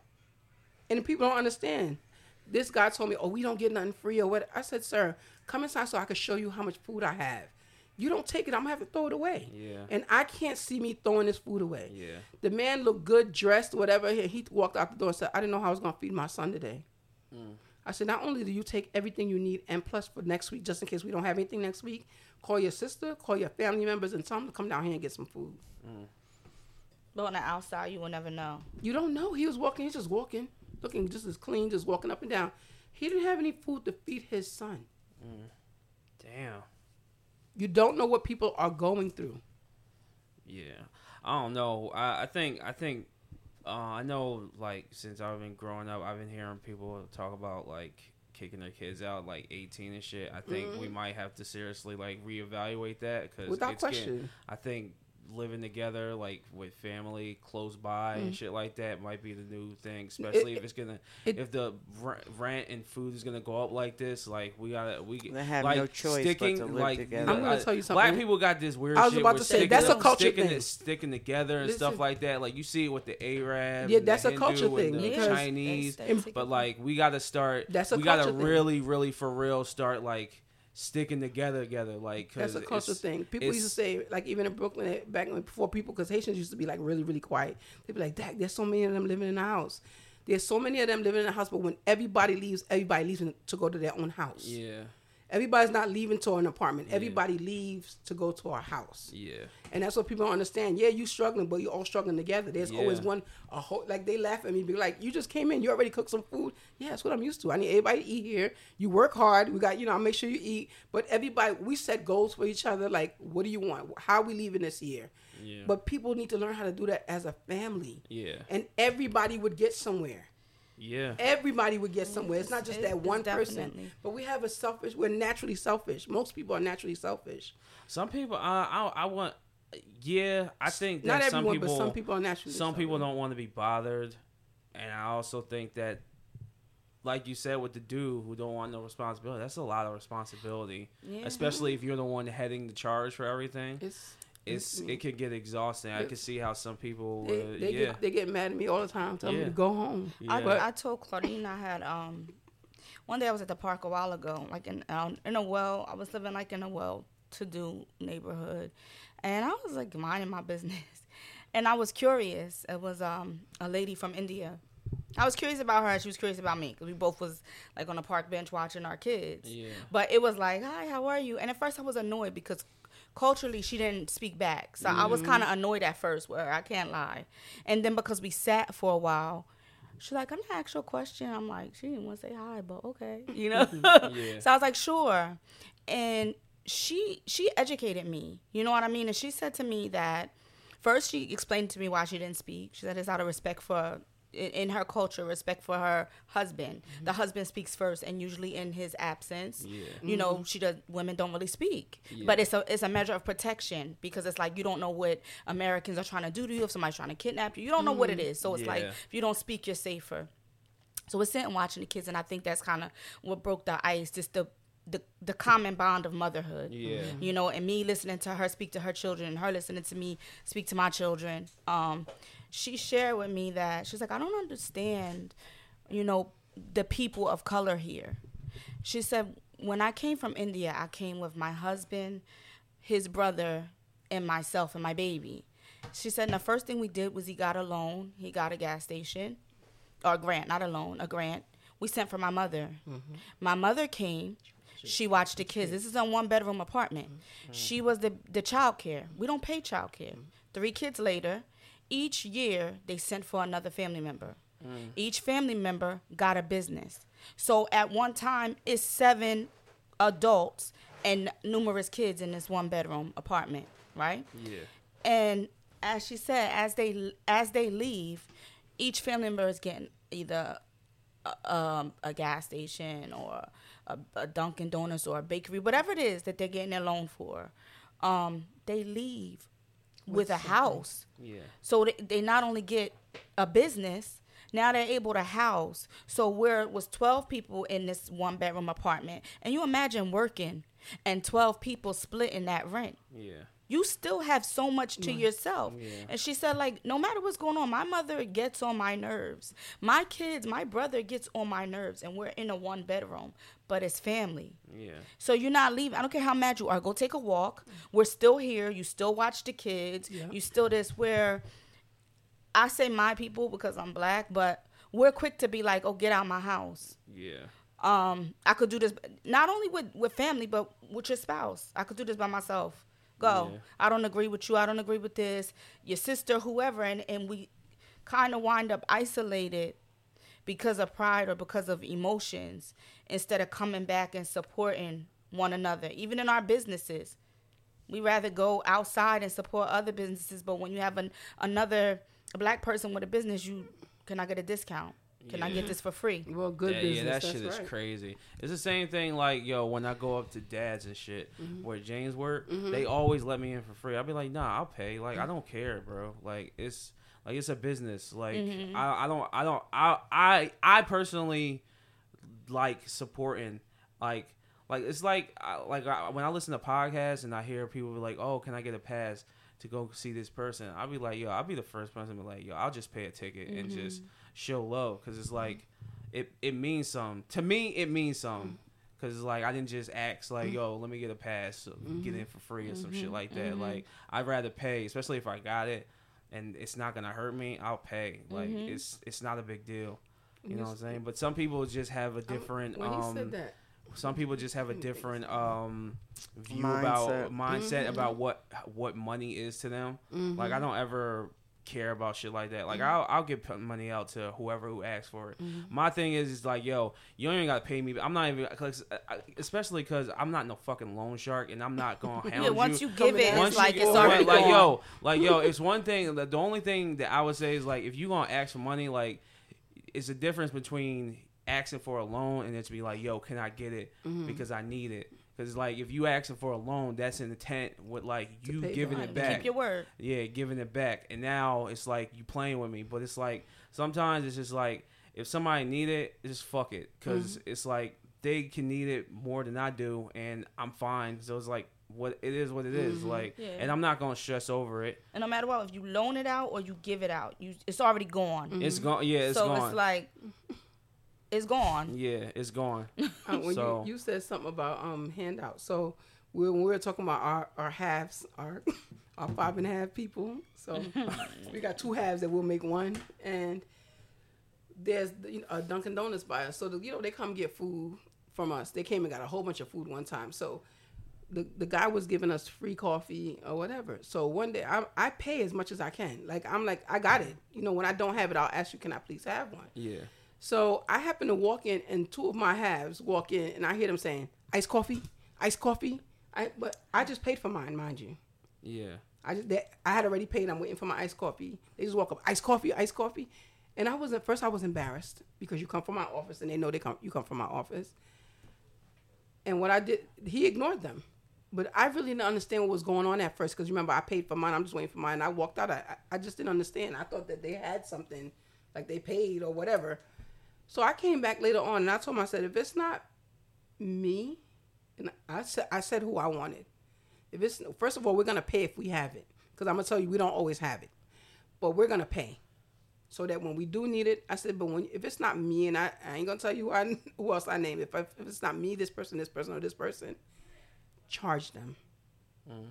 And people don't understand. This guy told me, "Oh, we don't get nothing free or what?" I said, "Sir, come inside so I can show you how much food I have. You don't take it, I'm gonna have to throw it away. Yeah. And I can't see me throwing this food away. Yeah. The man looked good, dressed, whatever. He, he walked out the door and said, "I didn't know how I was gonna feed my son today." Mm. I said, "Not only do you take everything you need, and plus for next week, just in case we don't have anything next week, call your sister, call your family members, and tell them to come down here and get some food." But on the outside, you will never know. You don't know. He was walking. He's just walking, looking just as clean, just walking up and down. He didn't have any food to feed his son. Damn. You don't know what people are going through. Yeah, I don't know. I, I think I think uh, I know. Like since I've been growing up, I've been hearing people talk about like kicking their kids out like 18 and shit. I think we might have to seriously like reevaluate that because Mm-hmm. Without question. I think living together like with family close by and mm. shit like that might be the new thing especially if it's gonna it- if the r- rent and food is gonna go up like this like we gotta we have like no choice but to live like together. I'm gonna tell you something. black people got this weird I was shit about to say, sticking that's a culture sticking, thing. sticking together and stuff Listen. like that like you see it with the arab Yeah, that's a Hindu culture and thing, the because- chinese They- they but like we gotta start That's a we gotta culture thing. really really for real start like sticking together together like That's a culture thing. People used to say, like even in Brooklyn, eh, back when before people, because Haitians used to be like really, really quiet. They'd be like, "Dad, there's so many of them living in the house. There's so many of them living in the house, but when everybody leaves, everybody leaves to go to their own house. yeah Everybody's not leaving to an apartment. Yeah. Everybody leaves to go to a house. yeah And that's what people don't understand. Yeah, you struggling, but you're all struggling together. There's always one a whole like they laugh at me, be like, "You just came in, you already cooked some food." Yeah, that's what I'm used to. I need everybody to eat here. You work hard. We got you know, I make sure you eat. But everybody, we set goals for each other. Like, what do you want? How are we leaving this year? yeah But people need to learn how to do that as a family, yeah and everybody would get somewhere. Yeah Everybody would get somewhere. It's not just It- that one person. But we have a selfish. We're naturally selfish. Most people are naturally selfish. some people uh, I I want yeah I think that Not some everyone, people but some people are naturally. some people don't want to be bothered and i also think that like you said with the dude who don't want no responsibility that's a lot of responsibility Yeah. especially if you're the one heading the charge for everything It's it's it can get exhausting i can see how some people They, would, they yeah get they get mad at me all the time. Tell me to go home. Yeah. I, I told Claudine I had um one day I was at the park a while ago, like in um, in a well. I was living like in a well to do neighborhood, and I was like minding my business, and I was curious. It was um a lady from India. I was curious about her. and She was curious about me because we both was like on a park bench watching our kids. Yeah. But it was like, "Hi, how are you?" And at first I was annoyed because culturally she didn't speak back. So I was mm-hmm. kind of annoyed at first, where I can't lie. And then because we sat for a while, She's like, I'm gonna ask you a question. I'm like, she didn't want to say hi, but okay, you know. Mm-hmm. Yeah. So I was like, sure. And she she educated me. You know what I mean? And she said to me that first she explained to me why she didn't speak. She said it's out of respect for in, her culture, respect for her husband. Mm-hmm. The husband speaks first, and usually in his absence, Yeah. you mm-hmm. know, she does. Women don't really speak, Yeah. but it's a it's a measure of protection because it's like you don't know what Americans are trying to do to you. If somebody's trying to kidnap you, you don't know what it mm-hmm. is. So it's like if you don't speak, you're safer. So we're sitting watching the kids, and I think that's kind of what broke the ice, just the the the common bond of motherhood. Yeah. You know, and me listening to her speak to her children, and her listening to me speak to my children. Um, she shared with me that she's like, I don't understand, you know, the people of color here. She said, when I came from India, I came with my husband, his brother, and myself and my baby. She said, and the first thing we did was he got a loan. He got a gas station, or a grant, not a loan, a grant. We sent for my mother. Mm-hmm. My mother came. She watched the kids. This is a one bedroom apartment. Mm-hmm. She was the the child care. We don't pay child care. Mm-hmm. Three kids later, each year they sent for another family member. Each family member got a business. So at one time, it's seven adults and numerous kids in this one bedroom apartment, right? Yeah. And as she said, as they as they leave, each family member is getting either a, um, a gas station or a, a Dunkin' Donuts or a bakery, whatever it is that they're getting their loan for. Um, they leave with a house. Yeah. So they, they not only get a business, now they're able to house. So where it was 12 people in this one bedroom apartment, and you imagine working and 12 people splitting that rent. Yeah. You still have so much to yourself. Yeah. And she said, like, no matter what's going on, my mother gets on my nerves. My kids, my brother gets on my nerves, and we're in a one bedroom, but it's family. Yeah. So you're not leaving. I don't care how mad you are. Go take a walk. We're still here. You still watch the kids. Yeah. You still this. Where I say my people because I'm black, but we're quick to be like, oh, get out my house. Yeah. Um, I could do this not only with with family, but with your spouse. I could do this by myself. Go. Yeah. I don't agree with you. I don't agree with this. Your sister, whoever, and and we kind of wind up isolated because of pride or because of emotions instead of coming back and supporting one another even in our businesses we rather go outside and support other businesses but when you have an, another black person with a business you can i get a discount can i get this for free Well, good yeah, business. yeah, that that's shit is crazy. It's the same thing like yo when I go up to dads and shit Mm-hmm. where James work, they always let me in for free. I'll be like, nah, I'll pay. Like I don't care, bro. Like it's like it's a business. Like Mm-hmm. I, I don't I don't I I I personally like supporting like like it's like like I, when I listen to podcasts and I hear people be like, oh, can I get a pass? To go see this person, I'll be like, yo, I'll be the first person to be like, yo, I'll just pay a ticket and just show love because it's like, it it means something to me. It means something because it's like I didn't just ask like, yo, let me get a pass, so get in for free or some shit mm-hmm. like that. Mm-hmm. Like I'd rather pay, especially if I got it and it's not gonna hurt me. I'll pay. Like mm-hmm. it's it's not a big deal. You know what I'm saying? But some people just have a oh, different. When he um, said that, some people just have a different um view Mindset. about mindset about what what money is to them. Like I don't ever care about shit like that. Like I'll I'll give money out to whoever who asks for it. My thing is is like yo, you don't even gotta pay me. I'm not even cause, uh, especially because I'm not no fucking loan shark and I'm not gonna hound yeah once you, give Coming it once it's like get- it's already like yo, like yo, it's one thing. The, the only thing that I would say is like if you gonna ask for money, like it's a difference between asking for a loan and it's be like, yo, can I get it Mm-hmm. because I need it. Because like if you asking for a loan, that's an intent with like you giving it back. keep your word Yeah, giving it back. And now it's like you playing with me, but it's like sometimes it's just like if somebody need it, just fuck it, because Mm-hmm. it's like they can need it more than I do, and I'm fine. So it's like what it is, what it is. Mm-hmm. Like, Yeah. and I'm not gonna stress over it. and no matter what if you loan it out or you give it out you it's already gone It's gone. Yeah, it's so gone. it's like it's gone yeah, it's gone. uh, when So- you, you said something about um handouts. So we when we were talking about our our halves, our our five and a half people. So we got two halves that will make one, and there's you know, a Dunkin' Donuts by us. So the, you know they come get food from us. They came and got a whole bunch of food one time. So the, the guy was giving us free coffee or whatever. So one day I I pay as much as I can. Like I'm like I got it. You know when I don't have it, I'll ask you, can I please have one? Yeah. So I happen to walk in, and two of my halves walk in, and I hear them saying, "Iced coffee, iced coffee." I but I just paid for mine, mind you. Yeah. I just they, I had already paid. I'm waiting for my iced coffee. They just walk up, iced coffee, iced coffee, and I was at first I was embarrassed because you come from my office and they know they come you come from my office. And what I did, he ignored them, but I really didn't understand what was going on at first because remember I paid for mine. I'm just waiting for mine. I walked out. I I just didn't understand. I thought that they had something, like they paid or whatever. So I came back later on and I told him I said if it's not me, and I said I said who I wanted. If it's first of all, we're gonna pay if we have it, because I'm gonna tell you we don't always have it, but we're gonna pay, so that when we do need it, I said, but when if it's not me and I, I ain't gonna tell you who, I, who else I named. If I, if it's not me, this person, this person, or this person, charge them. Mm.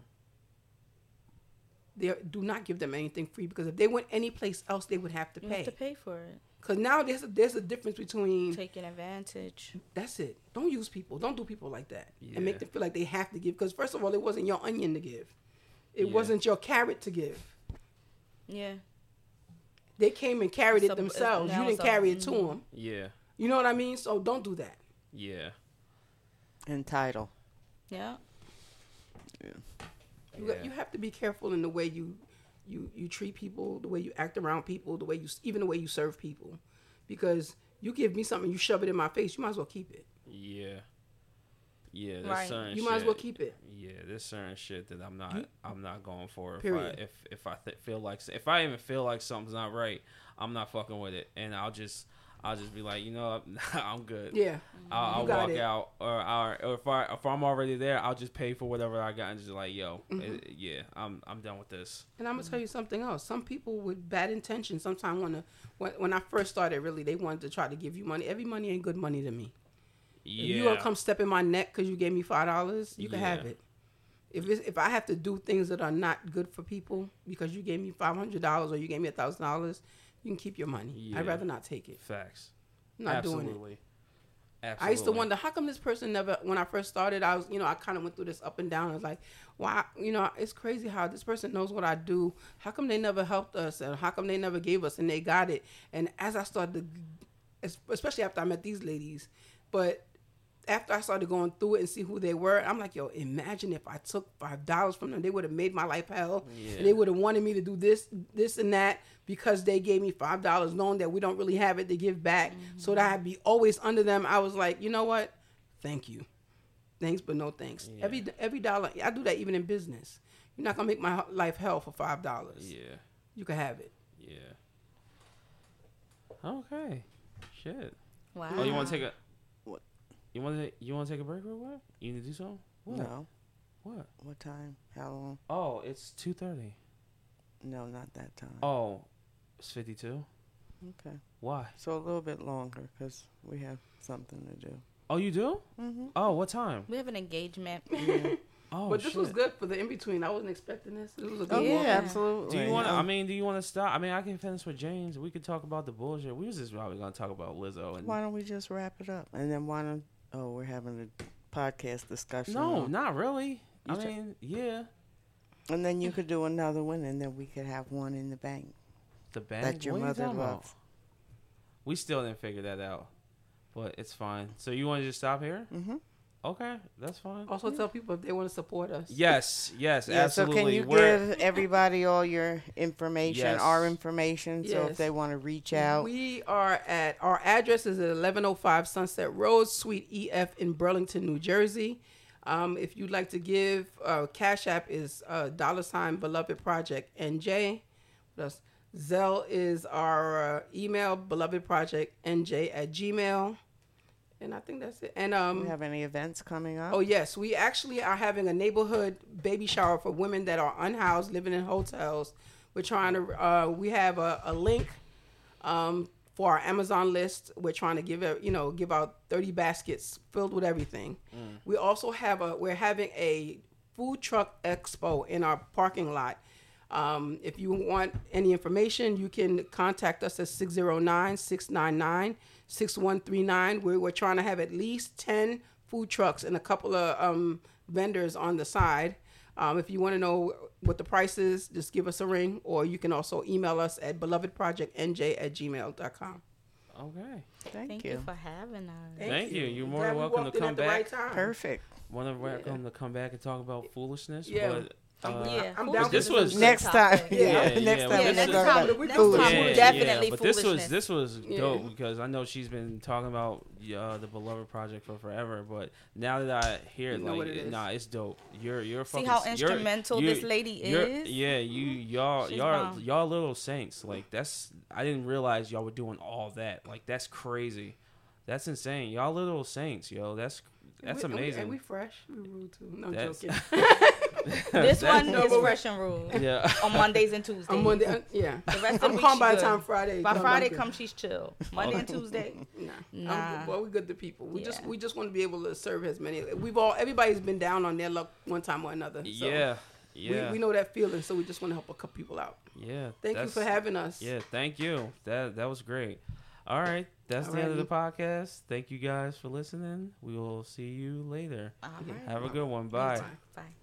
They do not give them anything free because if they went any place else, they would have to You pay. have to pay for it. Because now there's a, there's a difference between Taking advantage. that's it. Don't use people. Don't do people like that and make them feel like they have to give. Because first of all, it wasn't your onion to give. It Yeah. wasn't your carrot to give. Yeah. They came and carried It's it a- themselves. You didn't it's a- carry it to mhm. them. Yeah. You know what I mean? So don't do that. Yeah. Entitle. Yeah. Yeah. You, Yeah. you have to be careful in the way you, you you treat people, the way you act around people, the way you even the way you serve people, because you give me something, you shove it in my face, you might as well keep it. Yeah. Yeah. There's Right. certain You might as well keep it. Yeah, there's certain shit that I'm not You- I'm not going for. If Period. I if if I th- feel like if I even feel like something's not right, I'm not fucking with it, and I'll just I'll just be like, you know, I'm good. Yeah, I'll, I'll walk it. out, or, or or if I if I'm already there, I'll just pay for whatever I got and just like, yo, Mm-hmm. it- yeah, I'm I'm done with this. And I'm gonna tell you something else. Some people with bad intentions sometimes want to. When, when I first started, really, they wanted to try to give you money. Every money ain't good money to me. Yeah. If you gonna come step in my neck because you gave me five dollars, you can Yeah. have it. If it's, if I have to do things that are not good for people because you gave me five hundred dollars or you gave me a thousand dollars, you can keep your money. Yeah. I'd rather not take it. Facts. I'm not doing it. Absolutely. I used to wonder how come this person never. When I first started, I was, you know, I kind of went through this up and down. I was like, why, you know, it's crazy how this person knows what I do. How come they never helped us, and how come they never gave us, and they got it. And as I started, to, especially after I met these ladies, but after I started going through it and see who they were, I'm like, yo, imagine if I took five dollars from them, they would have made my life hell, Yeah. and they would have wanted me to do this, this, and that because they gave me five dollars, knowing that we don't really have it to give back, so that I'd be always under them. I was like, you know what? Thank you, thanks, but no thanks. Yeah. Every every dollar, I do that even in business. You're not gonna make my life hell for five dollars. Yeah. You can have it. Yeah. Okay. Shit. Wow. Oh, you want to take a? What? You want to? You want to take a break or what? You need to do something? What? No. What? What time? How long? Oh, it's two thirty. No, not that time. Oh, it's fifty two. Okay. Why? So a little bit longer because we have something to do. Oh, you do? Mm-hmm. Oh, what time? We have an engagement. Oh, but this was good for the in between. I wasn't expecting this. This was a good Oh, yeah, Yeah. absolutely. Do you want? to I mean, do you want to stop? I mean, I can finish with James. We could talk about the bullshit. We was just probably gonna talk about Lizzo and. why don't we just wrap it up? And then why don't, oh, we're having a podcast discussion. No, on- not really. I You mean, yeah, And then you could do another one and then we could have one in the bank. the bank That your what are you mother talking about? We still didn't figure that out, but it's fine. So you want to just stop here? Mm-hmm. Okay, that's fine. Also, tell people if they want to support us. Yes, yes, Yeah, absolutely. so can you We're- give everybody all your information, Yes. our information, so Yes. if they want to reach out? We are at our address is at 1105 Sunset Road, Suite EF in Burlington, New Jersey. Um, if you'd like to give, uh, Cash App is uh, dollar sign Beloved Project NJ. What else? Zelle is our uh, email Beloved Project NJ at Gmail. And I think that's it. And um, we have any events coming up? Oh yes, we actually are having a neighborhood baby shower for women that are unhoused, living in hotels. We're trying to. Uh, we have a, a link um, for our Amazon list. We're trying to give it, you know, give out thirty baskets filled with everything. We also have a. We're having a food truck expo in our parking lot. Um, if you want any information, you can contact us at 609 699 6139. We're trying to have at least 10 food trucks and a couple of um, vendors on the side. Um, if you want to know what the price is, just give us a ring, or you can also email us at belovedprojectnj at gmail.com. Okay. Thank, Thank you. you for having us. Thank you. You're more than welcome walked to come back. right. Perfect. One of welcome to come back and talk about foolishness. Yeah. But, uh, yeah, I'm down for this was- Next time. topic. Yeah. Yeah, next time. Yeah, this next gonna is- talk time, about next time, definitely yeah, but this was this was Yeah. dope because I know she's been talking about uh, the beloved project for forever. But now that I hear it, You like, what it is. nah, it's dope. You're you're See fucking. how you're- instrumental you're- this lady is? Yeah, you y'all She's y'all bomb. y'all little saints. Like that's I didn't realize y'all were doing all that. Like that's crazy. That's insane. Y'all little saints, yo. That's that's And we- and we- amazing. And we fresh. We rude too. No I'm That's- joking. This That's- one No, is but- fresh and rule yeah. on Mondays and Tuesdays. I'm Monday. uh, yeah. The rest of I'm the week calm by the time Friday. By comes, Friday I'm she's chill. Monday and Tuesday. Nah, Nah. Well, we good to people. We just we just want to be able to serve as many. We've all everybody's been down on their luck one time or another. So yeah. Yeah. We, we know that feeling, so we just want to help a couple people out. yeah. Thank you for having us. Yeah, thank you. That that was great. All right, that's the end of the podcast. Thank you guys for listening. We will see you later. All right. Have a good one. Bye. Bye. Bye.